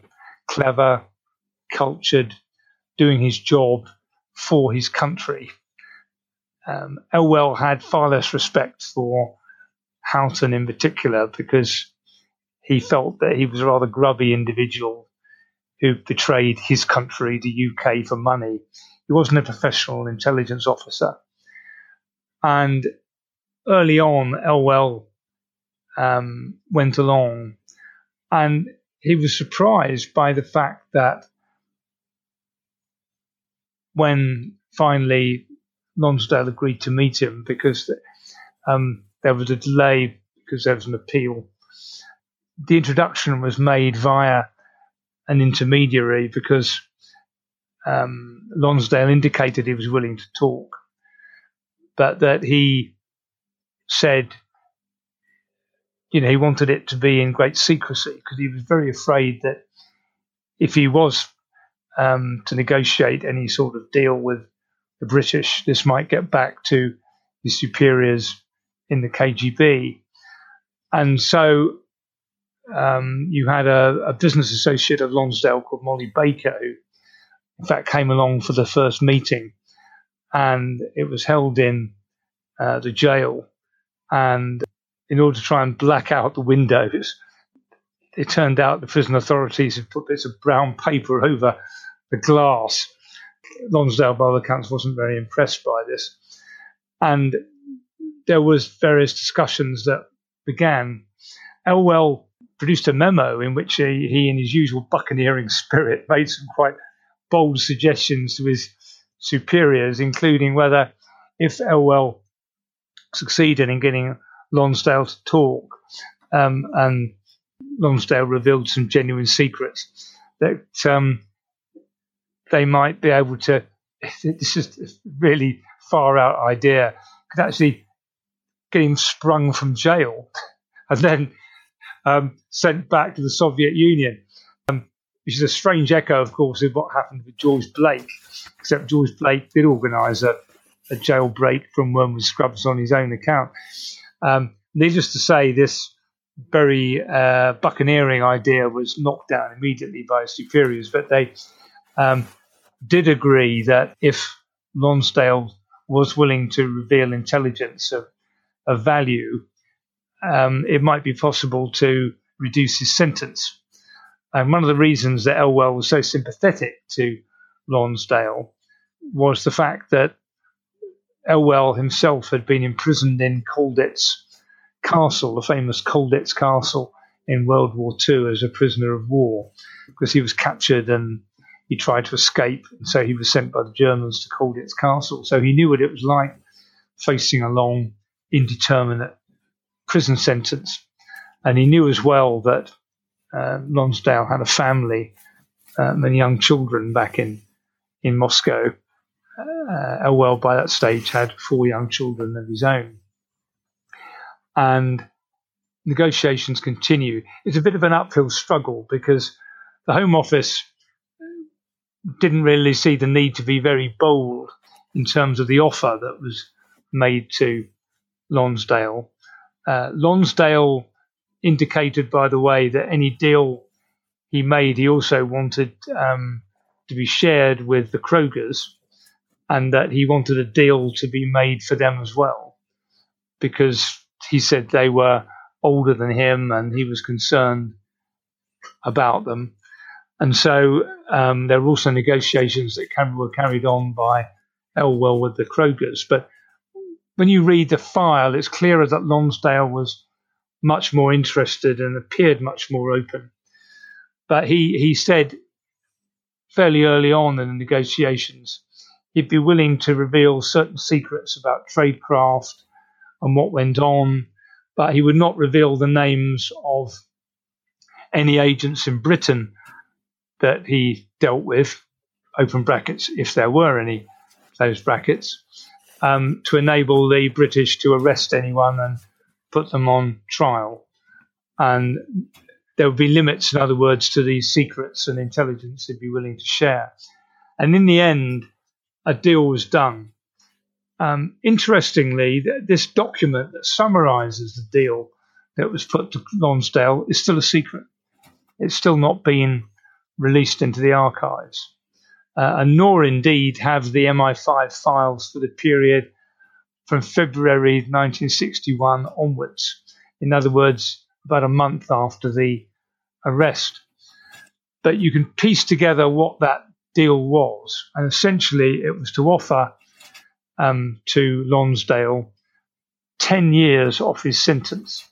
clever, cultured, doing his job for his country. Um, Elwell had far less respect for Houghton in particular because he felt that he was a rather grubby individual who betrayed his country, the UK, for money. He wasn't a professional intelligence officer. And early on, Elwell um, went along and he was surprised by the fact that when finally Lonsdale agreed to meet him because um, there was a delay because there was an appeal. The introduction was made via an intermediary because um, Lonsdale indicated he was willing to talk, but that he said, you know, he wanted it to be in great secrecy because he was very afraid that if he was um, to negotiate any sort of deal with the British, this might get back to his superiors in the KGB. And so um, you had a, a, business associate of Lonsdale called Molly Baker, who in fact came along for the first meeting. And it was held in uh, the jail. And in order to try and black out the windows, it turned out the prison authorities had put bits of brown paper over the glass. Lonsdale, by all accounts, wasn't very impressed by this. And there was various discussions that began. Elwell produced a memo in which he, he, in his usual buccaneering spirit, made some quite bold suggestions to his superiors, including whether if Elwell succeeded in getting Lonsdale to talk, um, and Lonsdale revealed some genuine secrets, that um, they might be able to. This is a really far out idea. Could actually get him sprung from jail and then um, sent back to the Soviet Union, um, which is a strange echo, of course, of what happened with George Blake. Except George Blake did organise a, a jailbreak from Wormwood Scrubs on his own account. Um, needless to say, this very uh, buccaneering idea was knocked down immediately by his superiors, but they um, did agree that if Lonsdale was willing to reveal intelligence of, of value, um, it might be possible to reduce his sentence. And one of the reasons that Elwell was so sympathetic to Lonsdale was the fact that Elwell himself had been imprisoned in Colditz Castle, the famous Colditz Castle in World War II, as a prisoner of war, because he was captured and he tried to escape, and so he was sent by the Germans to Colditz Castle. So he knew what it was like facing a long, indeterminate prison sentence, and he knew as well that uh, Lonsdale had a family um, and young children back in in Moscow. Uh, Elwell, by that stage, had four young children of his own, and negotiations continue. It's a bit of an uphill struggle because the Home Office didn't really see the need to be very bold in terms of the offer that was made to Lonsdale. Uh, Lonsdale indicated, by the way, that any deal he made, he also wanted um, to be shared with the Krogers, and that he wanted a deal to be made for them as well, because he said they were older than him and he was concerned about them. And so um, there were also negotiations that were carried on by Elwell with the Krogers. But when you read the file, it's clearer that Lonsdale was much more interested and appeared much more open. But he, he said fairly early on in the negotiations he'd be willing to reveal certain secrets about tradecraft and what went on, but he would not reveal the names of any agents in Britain that he dealt with open brackets, if there were any closed brackets, um, to enable the British to arrest anyone and put them on trial. And there would be limits, in other words, to these secrets and intelligence they'd be willing to share. And in the end, a deal was done. Um, interestingly, this document that summarizes the deal that was put to Lonsdale is still a secret. It's still not been released into the archives, uh, and nor indeed have the MI5 files for the period from February 1961 onwards. In other words, about a month after the arrest. But you can piece together what that deal was, and essentially it was to offer um, to Lonsdale 10 years off his sentence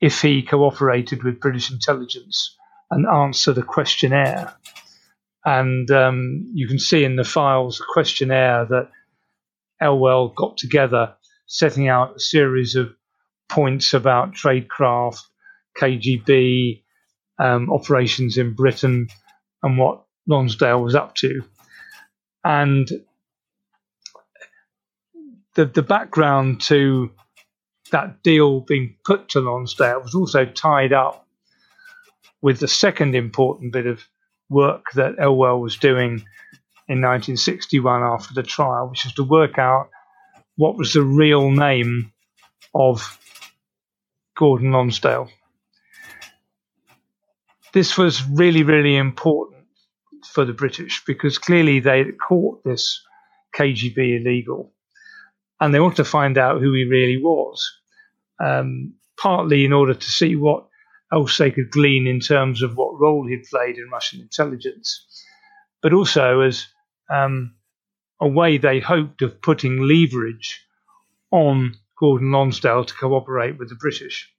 if he cooperated with British intelligence and answered a questionnaire. And um, you can see in the files a questionnaire that Elwell got together, setting out a series of points about tradecraft, KGB, um, operations in Britain, and what Lonsdale was up to. And the, the background to that deal being put to Lonsdale was also tied up with the second important bit of work that Elwell was doing in 1961 after the trial, which was to work out what was the real name of Gordon Lonsdale. This was really, really important for the British because clearly they caught this KGB illegal and they wanted to find out who he really was, um, partly in order to see what else they could glean in terms of what role he'd played in Russian intelligence, but also as um, a way they hoped of putting leverage on Gordon Lonsdale to cooperate with the British.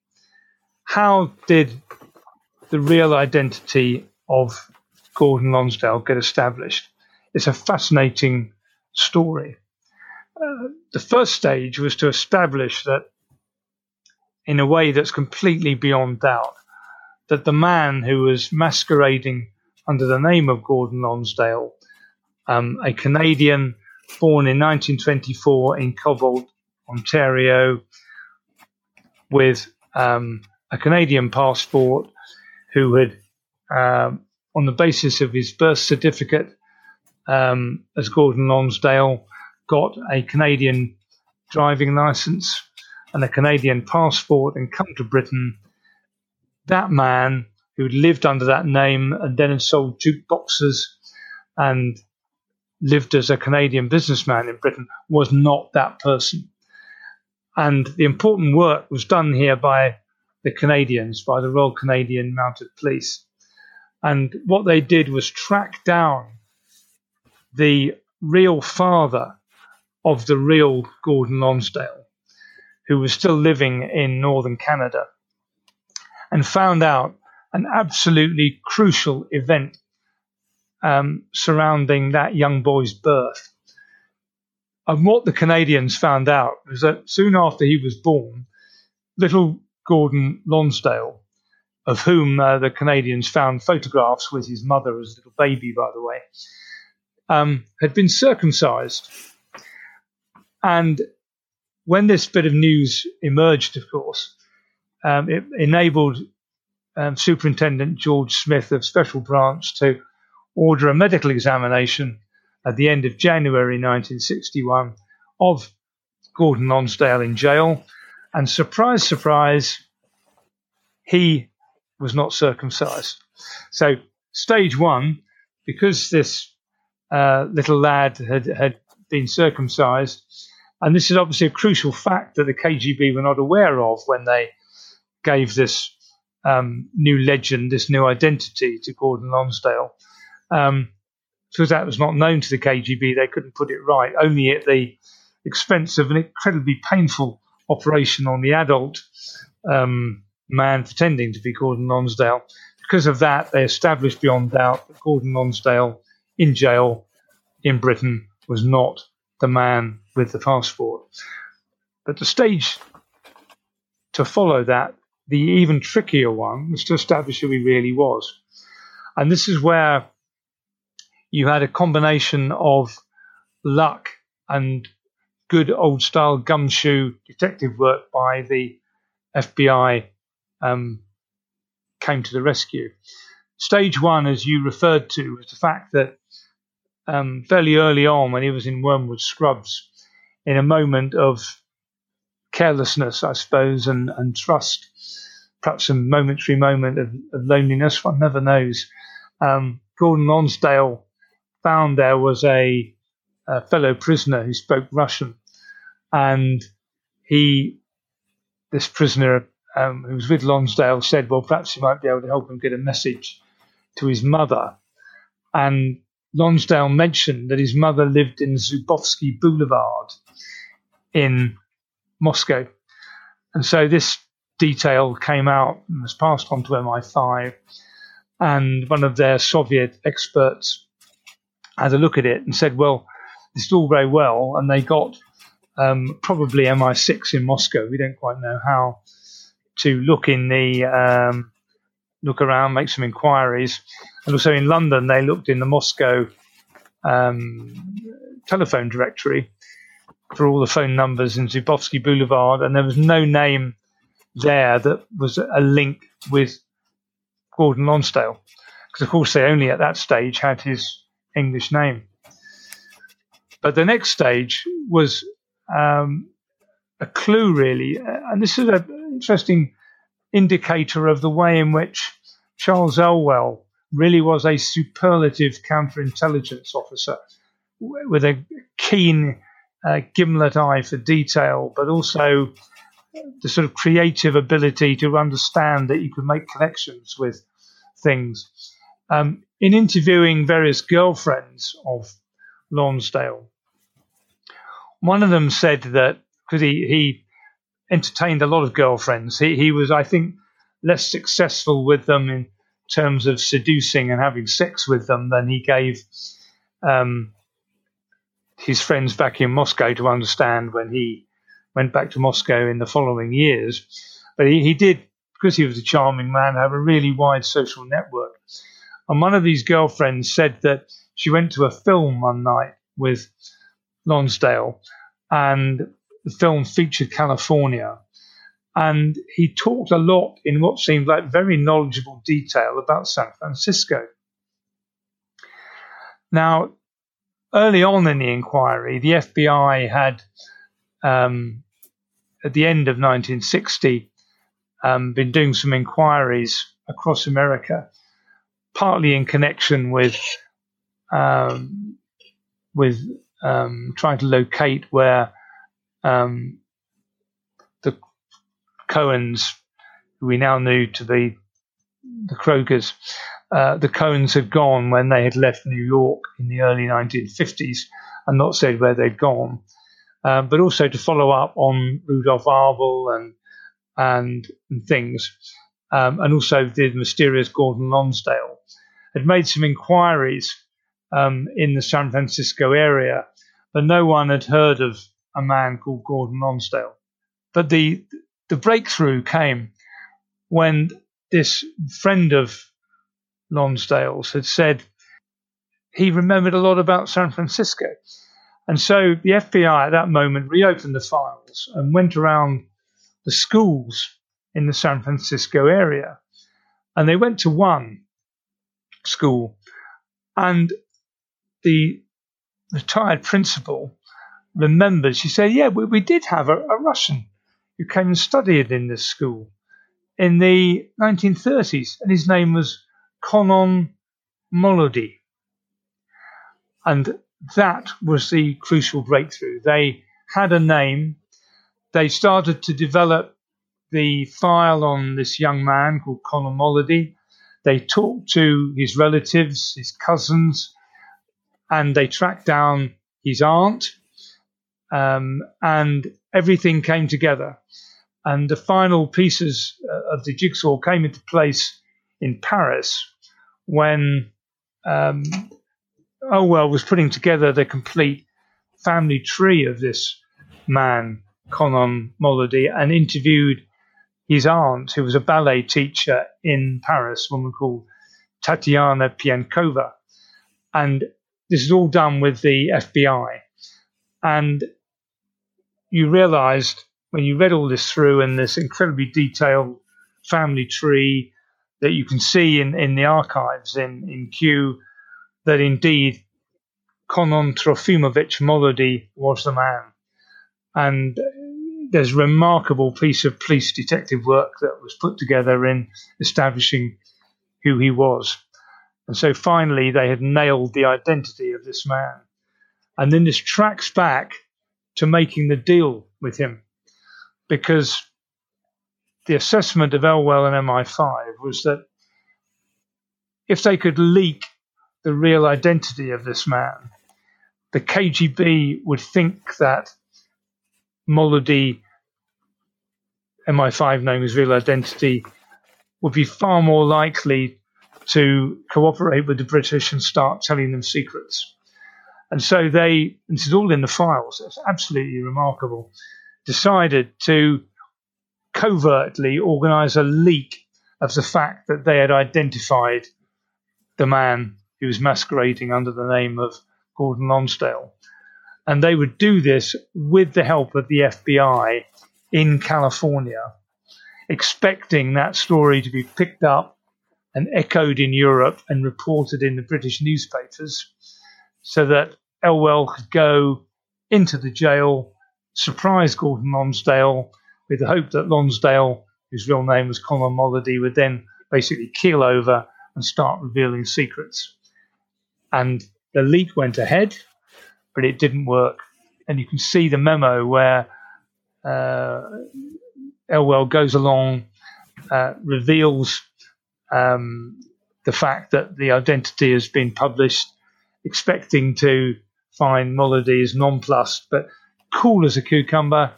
How did the real identity of Gordon Lonsdale get established? It's a fascinating story. Uh, the first stage was to establish that, in a way that's completely beyond doubt, that the man who was masquerading under the name of Gordon Lonsdale, um, a Canadian born in 1924 in Cobalt, Ontario, with um, a Canadian passport, who had, um, on the basis of his birth certificate um, as Gordon Lonsdale, got a Canadian driving license and a Canadian passport and come to Britain that man who'd lived under that name and then had sold jukeboxes and lived as a Canadian businessman in Britain was not that person. And the important work was done here by the Canadians, by the Royal Canadian Mounted Police. And what they did was track down the real father of the real Gordon Lonsdale, who was still living in northern Canada and found out an absolutely crucial event um, surrounding that young boy's birth. And what the Canadians found out was that soon after he was born, little Gordon Lonsdale, of whom uh, the Canadians found photographs with his mother as a little baby, by the way, um, had been circumcised. And when this bit of news emerged, of course, um, it enabled um, Superintendent George Smith of Special Branch to order a medical examination at the end of January 1961 of Gordon Lonsdale in jail. And surprise, surprise, he was not circumcised. So, stage one, because this uh, little lad had, had been circumcised, and this is obviously a crucial fact that the KGB were not aware of when they gave this um, new legend, this new identity to Gordon Lonsdale. Um, because that was not known to the KGB, they couldn't put it right, only at the expense of an incredibly painful operation on the adult um, man pretending to be Gordon Lonsdale. Because of that, they established beyond doubt that Gordon Lonsdale in jail in Britain was not the man with the passport. But the stage to follow that the even trickier one was to establish who he really was. And this is where you had a combination of luck and good old style gumshoe detective work by the FBI um, came to the rescue. Stage one, as you referred to, was the fact that um, fairly early on, when he was in Wormwood Scrubs, in a moment of carelessness, I suppose, and, and trust, perhaps a momentary moment of, of loneliness, one never knows. Um, Gordon Lonsdale found there was a, a fellow prisoner who spoke Russian, and he, this prisoner um, who was with Lonsdale, said, "Well, perhaps he might be able to help him get a message to his mother." And Lonsdale mentioned that his mother lived in Zubovsky Boulevard in Moscow, and so this detail came out and was passed on to MI5, and one of their Soviet experts had a look at it and said, "Well, this is all very well," and they got um, probably MI6 in Moscow. We don't quite know how to look in the um, look around, make some inquiries, and also in London they looked in the Moscow um, telephone directory for all the phone numbers in Zubovsky Boulevard, and there was no name there that was a link with Gordon Lonsdale, because of course they only at that stage had his English name. But the next stage was um, a clue, really, and this is an interesting indicator of the way in which Charles Elwell really was a superlative counterintelligence officer with a keen uh, gimlet eye for detail, but also the sort of creative ability to understand that you could make connections with things. Um, in interviewing various girlfriends of Lonsdale, one of them said that because he, he entertained a lot of girlfriends, he, he was, I think, less successful with them in terms of seducing and having sex with them than he gave um, his friends back in Moscow to understand when he went back to Moscow in the following years. But he, he did, because he was a charming man, have a really wide social network. And one of these girlfriends said that she went to a film one night with Lonsdale, and the film featured California. And he talked a lot in what seemed like very knowledgeable detail about San Francisco. Now, early on in the inquiry, the FBI had, um, at the end of 1960, um, been doing some inquiries across America, partly in connection with um, with um, trying to locate where um, the Cohens, who we now knew to be the Krogers, uh, the Cohens had gone when they had left New York in the early 1950s and not said where they'd gone, uh, but also to follow up on Rudolf Abel and and, and things, um, and also the mysterious Gordon Lonsdale had made some inquiries um, in the San Francisco area, but no one had heard of a man called Gordon Lonsdale. But the the breakthrough came when this friend of Lonsdale's had said he remembered a lot about San Francisco. And so the FBI at that moment reopened the files and went around the schools in the San Francisco area. And they went to one school, and the retired principal remembered, she said, Yeah, we, we did have a, a Russian who came and studied in this school in the 1930s, and his name was Konon Molody. And that was the crucial breakthrough. They had a name. They started to develop the file on this young man called Konon Molody. They talked to his relatives, his cousins, and they tracked down his aunt. Um, and everything came together. And the final pieces uh, of the jigsaw came into place in Paris when um, Elwell was putting together the complete family tree of this man, Konon Molody, and interviewed his aunt, who was a ballet teacher in Paris, a woman called Tatiana Piankova. And this is all done with the FBI. And you realized when you read all this through and this incredibly detailed family tree that you can see in, in the archives in, in Kew that indeed Konon Trofimovich Molody was the man. And there's a remarkable piece of police detective work that was put together in establishing who he was. And so finally, they had nailed the identity of this man. And then this tracks back to making the deal with him because the assessment of Elwell and MI5 was that if they could leak the real identity of this man, the KGB would think that Molody, MI5 knowing his real identity, would be far more likely to cooperate with the British and start telling them secrets. And so they, this is all in the files, it's absolutely remarkable, decided to covertly organize a leak of the fact that they had identified the man who was masquerading under the name of Gordon Lonsdale. And they would do this with the help of the FBI in California, expecting that story to be picked up and echoed in Europe and reported in the British newspapers so that Elwell could go into the jail, surprise Gordon Lonsdale with the hope that Lonsdale, whose real name was Konon Molody, would then basically keel over and start revealing secrets. And the leak went ahead, but it didn't work. And you can see the memo where uh, Elwell goes along, uh, reveals um, the fact that the identity has been published, expecting to find Molody nonplussed, but cool as a cucumber.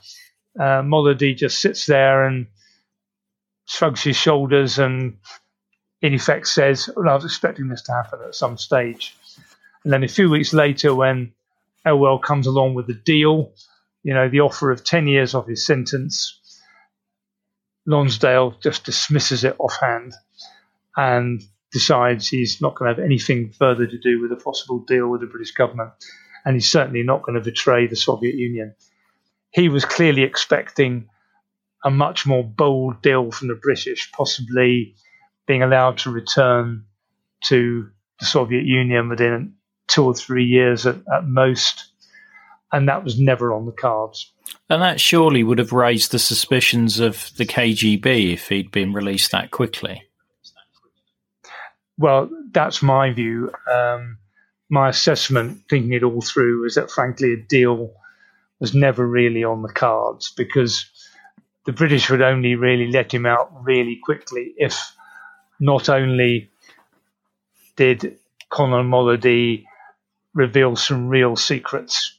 Uh, Molody just sits there and shrugs his shoulders and, in effect, says, well, I was expecting this to happen at some stage. And then a few weeks later, when Elwell comes along with the deal, you know, the offer of 10 years off his sentence, Lonsdale just dismisses it offhand and decides he's not going to have anything further to do with a possible deal with the British government. And he's certainly not going to betray the Soviet Union. He was clearly expecting a much more bold deal from the British, possibly being allowed to return to the Soviet Union within two or three years at, at most. And that was never on the cards. And that surely would have raised the suspicions of the KGB if he'd been released that quickly. Well, that's my view. Um, my assessment, thinking it all through, is that frankly a deal was never really on the cards because the British would only really let him out really quickly if not only did Konon Molody reveal some real secrets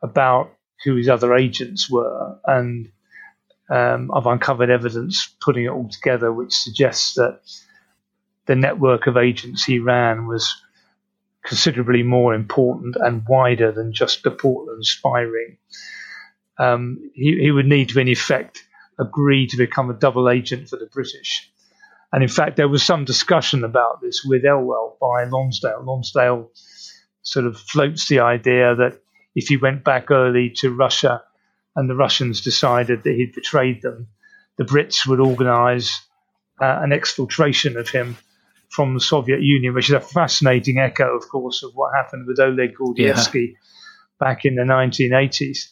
about who his other agents were, and um, I've uncovered evidence putting it all together which suggests that the network of agents he ran was considerably more important and wider than just the Portland spy ring. Um, he, he would need to, in effect, agree to become a double agent for the British. And in fact, there was some discussion about this with Elwell by Lonsdale. Lonsdale sort of floats the idea that if he went back early to Russia and the Russians decided that he'd betrayed them, the Brits would organize uh, an exfiltration of him from the Soviet Union, which is a fascinating echo, of course, of what happened with Oleg Gordievsky yeah. back in the 1980s.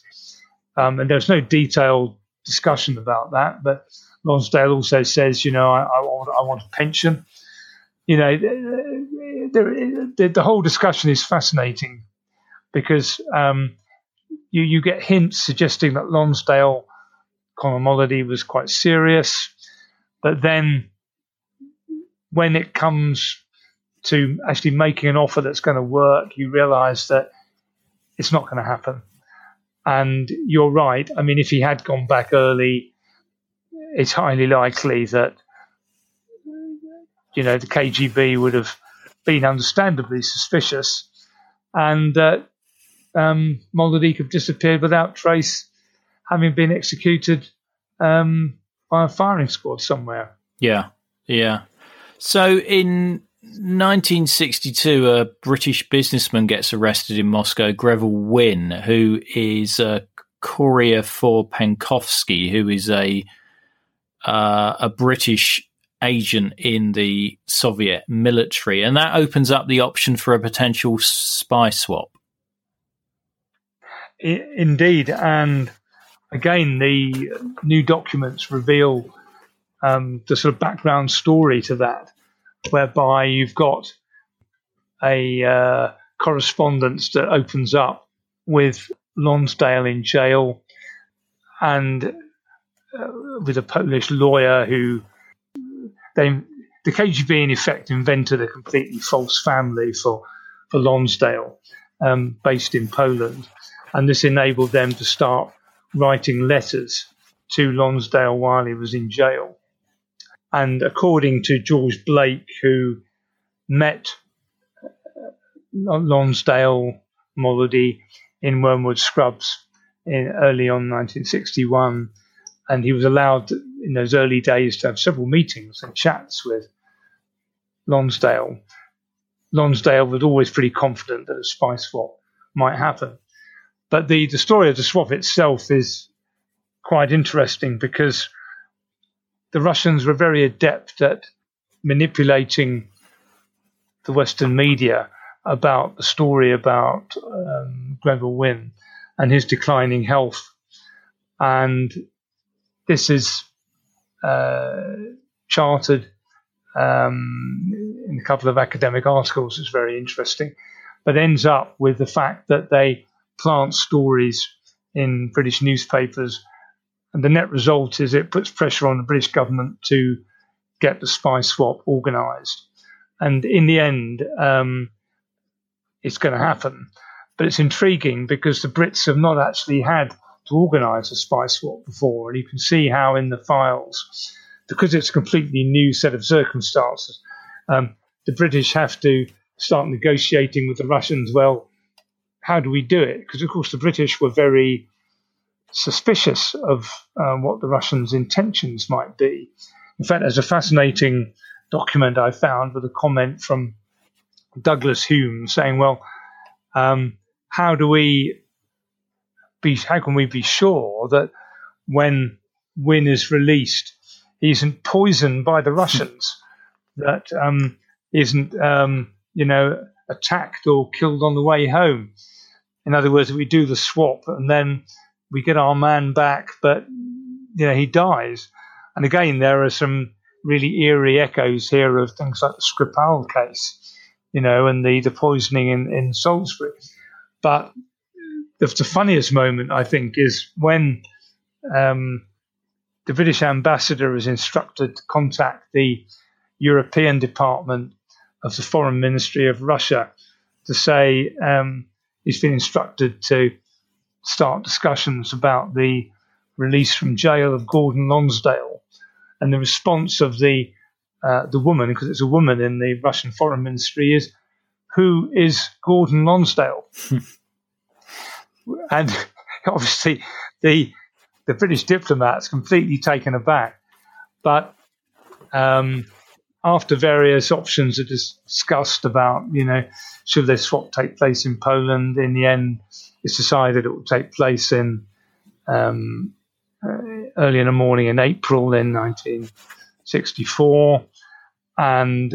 Um, and there's no detailed discussion about that, but Lonsdale also says, you know, I, I, want, I want a pension. You know, the, the, the whole discussion is fascinating because um, you, you get hints suggesting that Lonsdale, Molody was quite serious, but then when it comes to actually making an offer that's going to work, you realize that it's not going to happen. And you're right. I mean, if he had gone back early, it's highly likely that, you know, the KGB would have been understandably suspicious and that um, could have disappeared without trace, having been executed um, by a firing squad somewhere. Yeah, yeah. So in 1962, a British businessman gets arrested in Moscow, Greville Wynne, who is a courier for Penkovsky, who is a uh, a British agent in the Soviet military, and that opens up the option for a potential spy swap. Indeed, and again, the new documents reveal um, the sort of background story to that, whereby you've got a uh, correspondence that opens up with Lonsdale in jail and uh, with a Polish lawyer who they the KGB in effect invented a completely false family for for Lonsdale, um, based in Poland, and this enabled them to start writing letters to Lonsdale while he was in jail. And according to George Blake, who met uh, Lonsdale Molody in Wormwood Scrubs in early on 1961, and he was allowed in those early days to have several meetings and chats with Lonsdale. Lonsdale was always pretty confident that a spy swap might happen. But the, the story of the swap itself is quite interesting because the Russians were very adept at manipulating the Western media about the story about um, Greville Wynne and his declining health. And this is uh, charted um, in a couple of academic articles. It's very interesting, but ends up with the fact that they plant stories in British newspapers. And the net result is it puts pressure on the British government to get the spy swap organised. And in the end, um, it's going to happen. But it's intriguing because the Brits have not actually had to organise a spy swap before. And you can see how in the files, because it's a completely new set of circumstances, um, the British have to start negotiating with the Russians. Well, how do we do it? Because, of course, the British were very suspicious of uh, what the Russians' intentions might be. In fact, there's a fascinating document I found with a comment from Douglas-Home saying, "Well, um, how do we be? How can we be sure that when Wynne is released, he isn't poisoned by the Russians? that um, not um, you know, attacked or killed on the way home?" In other words, if we do the swap and then we get our man back, but you know he dies. And again, there are some really eerie echoes here of things like the Skripal case, you know, and the, the poisoning in, in Salisbury. But the, the funniest moment, I think, is when um, the British ambassador is instructed to contact the European Department of the Foreign Ministry of Russia to say, um, he's been instructed to start discussions about the release from jail of Gordon Lonsdale. And the response of the uh, the woman, because it's a woman in the Russian Foreign Ministry, is who is Gordon Lonsdale? and obviously, the the British diplomat's completely taken aback. But um, after various options are discussed about, you know, should this swap take place in Poland, in the end, it's decided it will take place in um, uh, early in the morning in April in 1964, and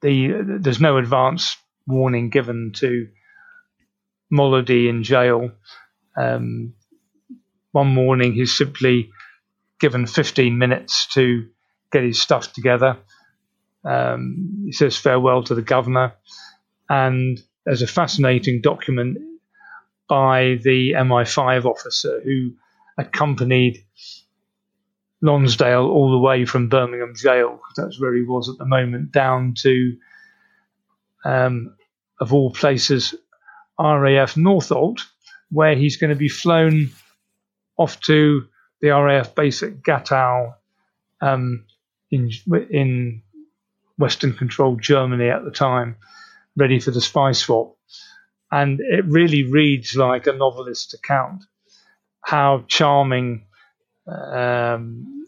the there's no advance warning given to Molody in jail. Um, one morning, he's simply given 15 minutes to get his stuff together. Um, he says farewell to the governor, and there's a fascinating document by the MI5 officer who accompanied Lonsdale all the way from Birmingham jail, because that's where he was at the moment, down to, um, of all places, RAF Northolt, where he's going to be flown off to the RAF base at Gatow um, in in Western controlled Germany at the time, ready for the spy swap. And it really reads like a novelist's account how charming um,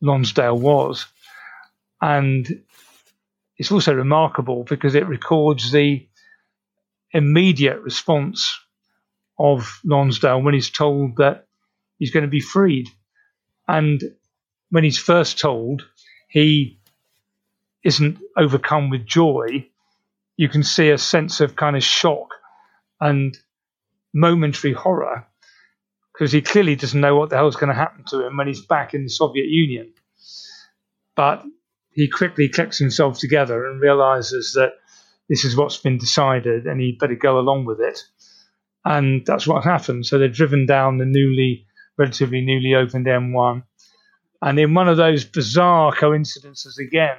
Lonsdale was. And it's also remarkable because it records the immediate response of Lonsdale when he's told that he's going to be freed. And when he's first told, he isn't overcome with joy. You can see a sense of kind of shock and momentary horror because he clearly doesn't know what the hell's going to happen to him when he's back in the Soviet Union. But he quickly collects himself together and realizes that this is what's been decided and he'd better go along with it. And that's what happened. So they're driven down the newly, relatively newly opened M1. And in one of those bizarre coincidences again,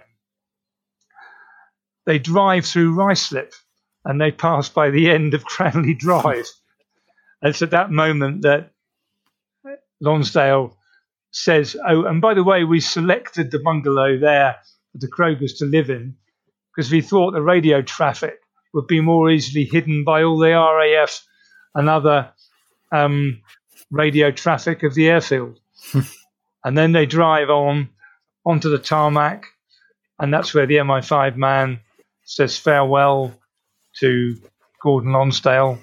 they drive through Ruislip and they pass by the end of Cranley Drive. and it's at that moment that Lonsdale says, Oh, and by the way, we selected the bungalow there for the Krogers to live in because we thought the radio traffic would be more easily hidden by all the RAF and other um, radio traffic of the airfield. and then they drive on onto the tarmac, and that's where the MI5 man says farewell to Gordon Lonsdale,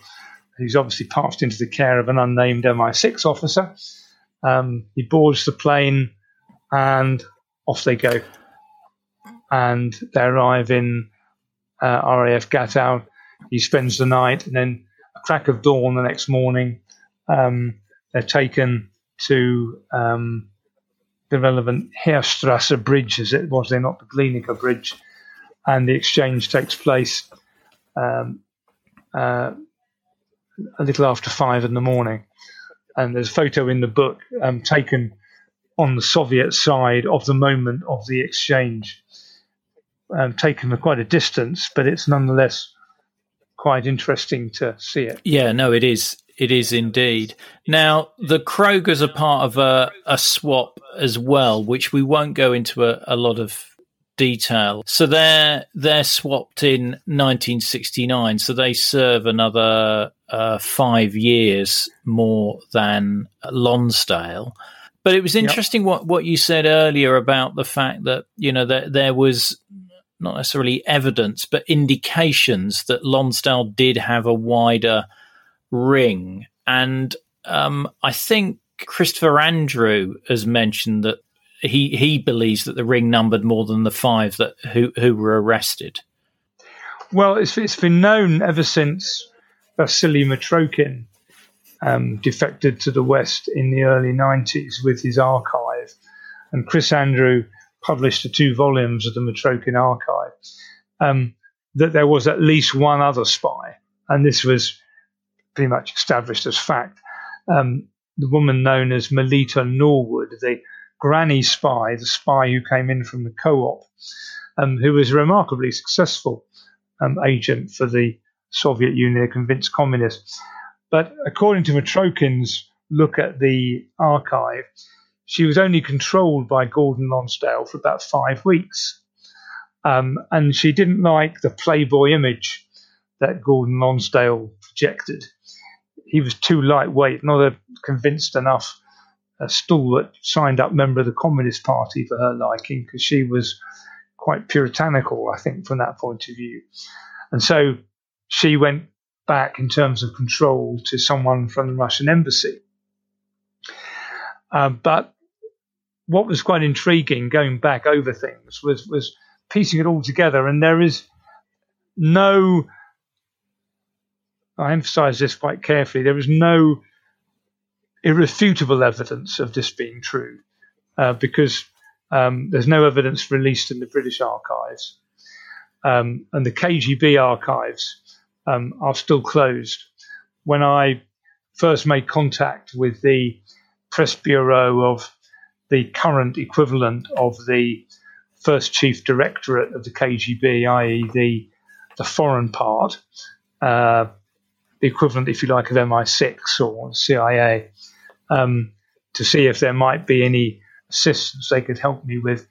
who's obviously passed into the care of an unnamed MI6 officer. Um, he boards the plane and off they go. And they arrive in uh, RAF Gatow. He spends the night, and then a crack of dawn the next morning, um, they're taken to um, the relevant Heerstrasse Bridge, as it was then, not the Glienicke Bridge, and the exchange takes place um, uh, a little after five in the morning and there's a photo in the book um, taken on the Soviet side of the moment of the exchange, um, taken at quite a distance, but it's nonetheless quite interesting to see it. Yeah, no, it is. It is indeed. Now, the Krogers are part of a, a swap as well, which we won't go into a, a lot of detail. So they're they're swapped in 1969. So they serve another uh, five years more than Lonsdale. But it was interesting yep. what, what you said earlier about the fact that you know that there was not necessarily evidence, but indications that Lonsdale did have a wider ring. And um, I think Christopher Andrew has mentioned that he he believes that the ring numbered more than the five that who who were arrested. Well, it's it's been known ever since Vasily Mitrokhin um, defected to the West in the early '90s with his archive, and Chris Andrew published the two volumes of the Mitrokhin archive. Um, that there was at least one other spy, and this was pretty much established as fact. Um, the woman known as Melita Norwood, the granny spy, the spy who came in from the co-op, um, who was a remarkably successful um, agent for the Soviet Union, convinced communist. But according to Mitrokhin's look at the archive, she was only controlled by Gordon Lonsdale for about five weeks. Um, and she didn't like the playboy image that Gordon Lonsdale projected. He was too lightweight, not a convinced enough a stalwart, signed up member of the Communist Party for her liking because she was quite puritanical, I think, from that point of view. And so she went back in terms of control to someone from the Russian embassy. Uh, but what was quite intriguing going back over things was was piecing it all together, and there is no. I emphasize this quite carefully. There is no irrefutable evidence of this being true uh, because um, there's no evidence released in the British archives. Um, and the KGB archives um, are still closed. When I first made contact with the press bureau of the current equivalent of the first chief directorate of the KGB, i.e., the the foreign part, uh, the equivalent, if you like, of MI6 or CIA, um, to see if there might be any assistance they could help me with.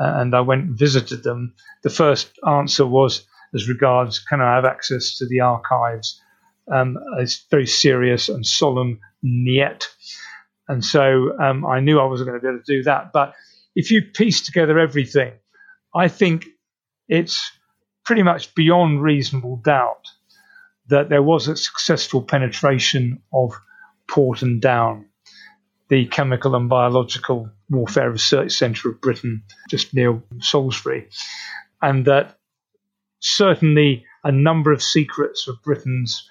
Uh, and I went and visited them. The first answer was, as regards, can I have access to the archives? Um, it's very serious and solemn, niet. And so um, I knew I wasn't going to be able to do that. But if you piece together everything, I think it's pretty much beyond reasonable doubt that there was a successful penetration of Porton Down, the chemical and biological warfare research centre of Britain, just near Salisbury, and that certainly a number of secrets of Britain's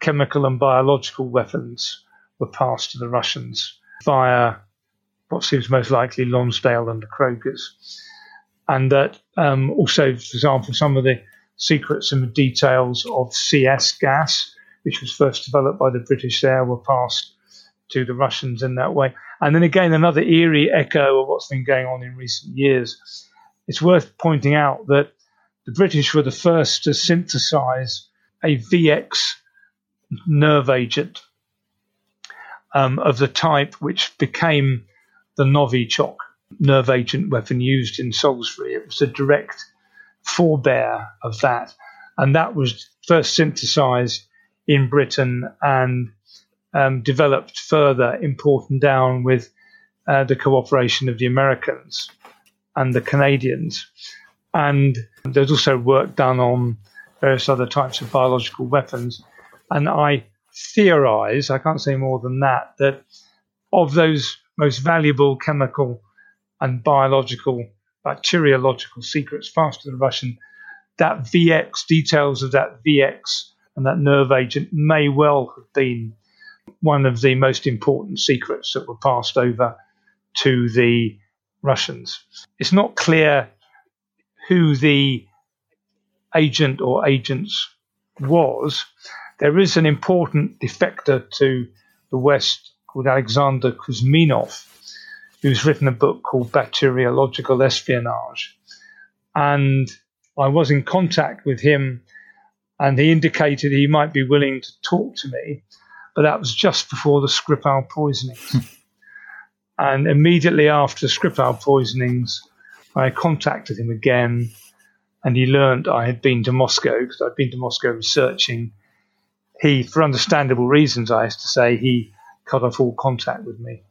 chemical and biological weapons were passed to the Russians via what seems most likely Lonsdale and the Krogers. And that um, also, for example, some of the secrets and the details of CS gas, which was first developed by the British there, were passed to the Russians in that way. And then again, another eerie echo of what's been going on in recent years. It's worth pointing out that the British were the first to synthesize a VX nerve agent um, of the type which became the Novichok nerve agent weapon used in Salisbury. It was a direct forebear of that, and that was first synthesized in Britain and um, developed further in Porton Down with uh, the cooperation of the Americans and the Canadians. And there's also work done on various other types of biological weapons. And I theorize, I can't say more than that, that of those most valuable chemical and biological, bacteriological secrets faster than Russian, that VX, details of that VX and that nerve agent may well have been one of the most important secrets that were passed over to the Russians. It's not clear who the agent or agents was. There is an important defector to the West called Alexander Kouzminov, who's written a book called Bacteriological Espionage. And I was in contact with him, and he indicated he might be willing to talk to me, but that was just before the Skripal poisonings. and immediately after the Skripal poisonings, I contacted him again, and he learned I had been to Moscow because I'd been to Moscow researching. He, for understandable reasons, I have to say, he cut off all contact with me.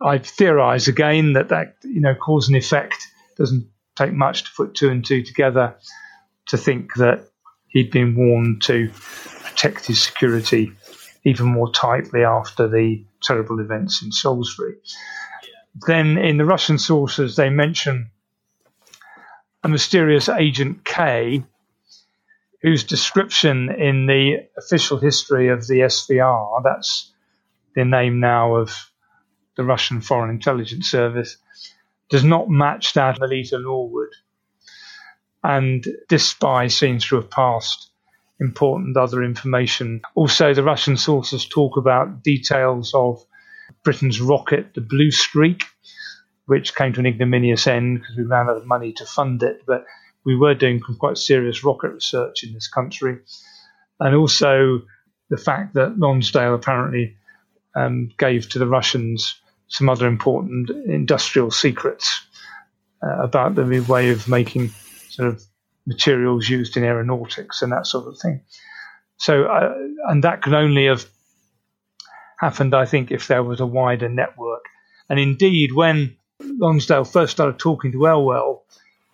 I theorise again that that you know cause and effect doesn't take much to put two and two together to think that he'd been warned to protect his security even more tightly after the terrible events in Salisbury. Then in the Russian sources, they mention a mysterious Agent K, whose description in the official history of the SVR, that's the name now of the Russian Foreign Intelligence Service, does not match that of Melita Norwood. And this spy seems to have passed important other information. Also, the Russian sources talk about details of Britain's rocket, the Blue Streak, which came to an ignominious end because we ran out of money to fund it. But we were doing quite serious rocket research in this country. And also the fact that Lonsdale apparently um, gave to the Russians some other important industrial secrets uh, about the way of making sort of materials used in aeronautics and that sort of thing. So, uh, and that could only have happened, I think, if there was a wider network. And indeed, when Lonsdale first started talking to Elwell,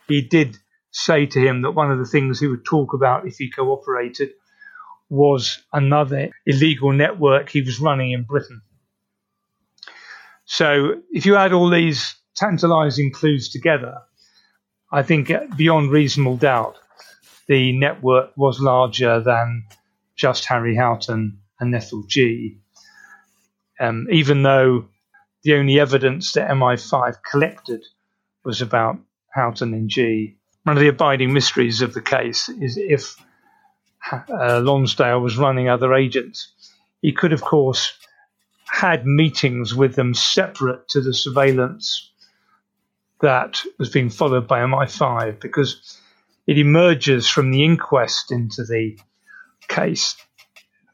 he did say to him that one of the things he would talk about if he cooperated was another illegal network he was running in Britain. So if you add all these tantalizing clues together, I think beyond reasonable doubt, the network was larger than just Harry Houghton and Ethel Gee. Um, even though the only evidence that MI5 collected was about Houghton and Gee. One of the abiding mysteries of the case is if uh, Lonsdale was running other agents. He could, of course, had meetings with them separate to the surveillance that was being followed by MI5 because it emerges from the inquest into the case.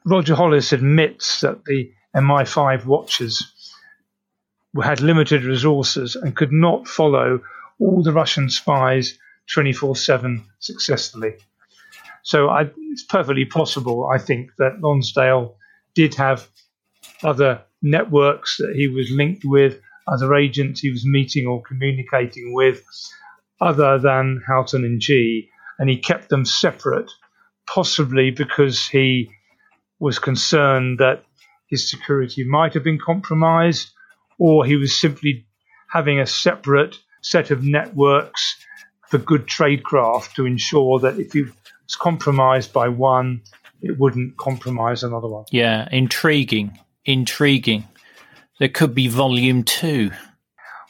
Roger Hollis admits that the MI5 watchers had limited resources and could not follow all the Russian spies 24 7 successfully. So I, it's perfectly possible, I think, that Lonsdale did have other networks that he was linked with, other agents he was meeting or communicating with. other than Houghton and Gee. and he kept them separate, possibly because he was concerned that his security might have been compromised, or he was simply having a separate set of networks for good tradecraft to ensure that if he was compromised by one, it wouldn't compromise another one. Yeah, intriguing, intriguing. There could be volume two.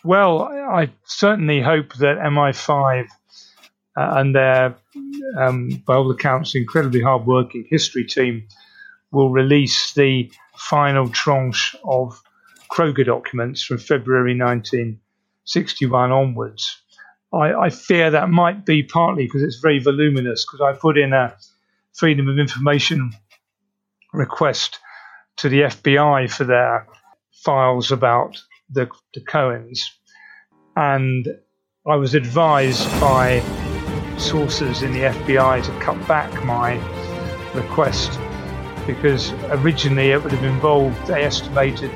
Well, I certainly hope that MI5 uh, and their, um, by all accounts, incredibly hard-working history team will release the final tranche of Kroger documents from February 1961 onwards. I, I fear that might be partly because it's very voluminous, because I put in a Freedom of Information request to the FBI for their files about the, the Cohens. And I was advised by sources in the FBI to cut back my request because originally it would have involved, they estimated,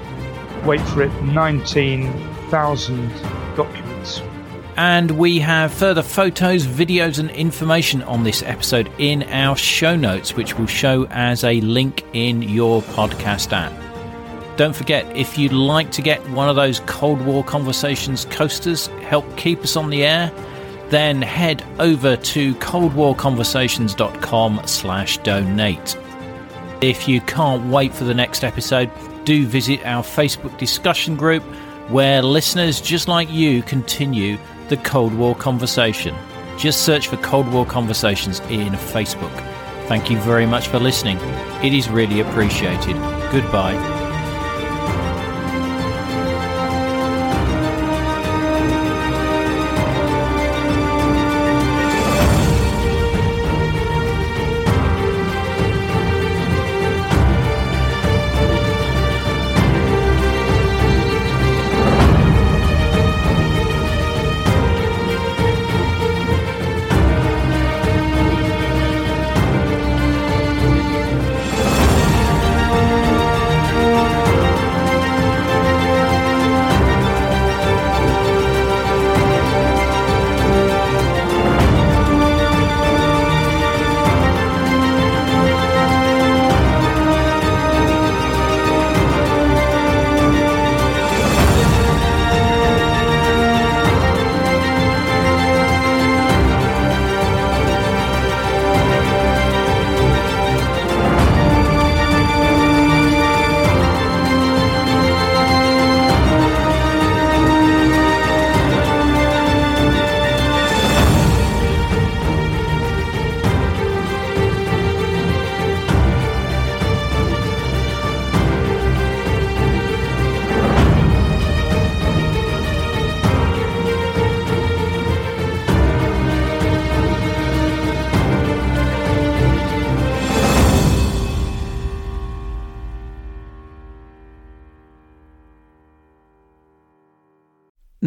wait for it, 19,000 documents. And we have further photos, videos, and information on this episode in our show notes, which will show as a link in your podcast app. Don't forget, if you'd like to get one of those Cold War Conversations coasters, help keep us on the air, then head over to coldwarconversations.com slash donate. If you can't wait for the next episode, do visit our Facebook discussion group where listeners just like you continue the Cold War conversation. Just search for Cold War Conversations in Facebook. Thank you very much for listening. It is really appreciated. Goodbye.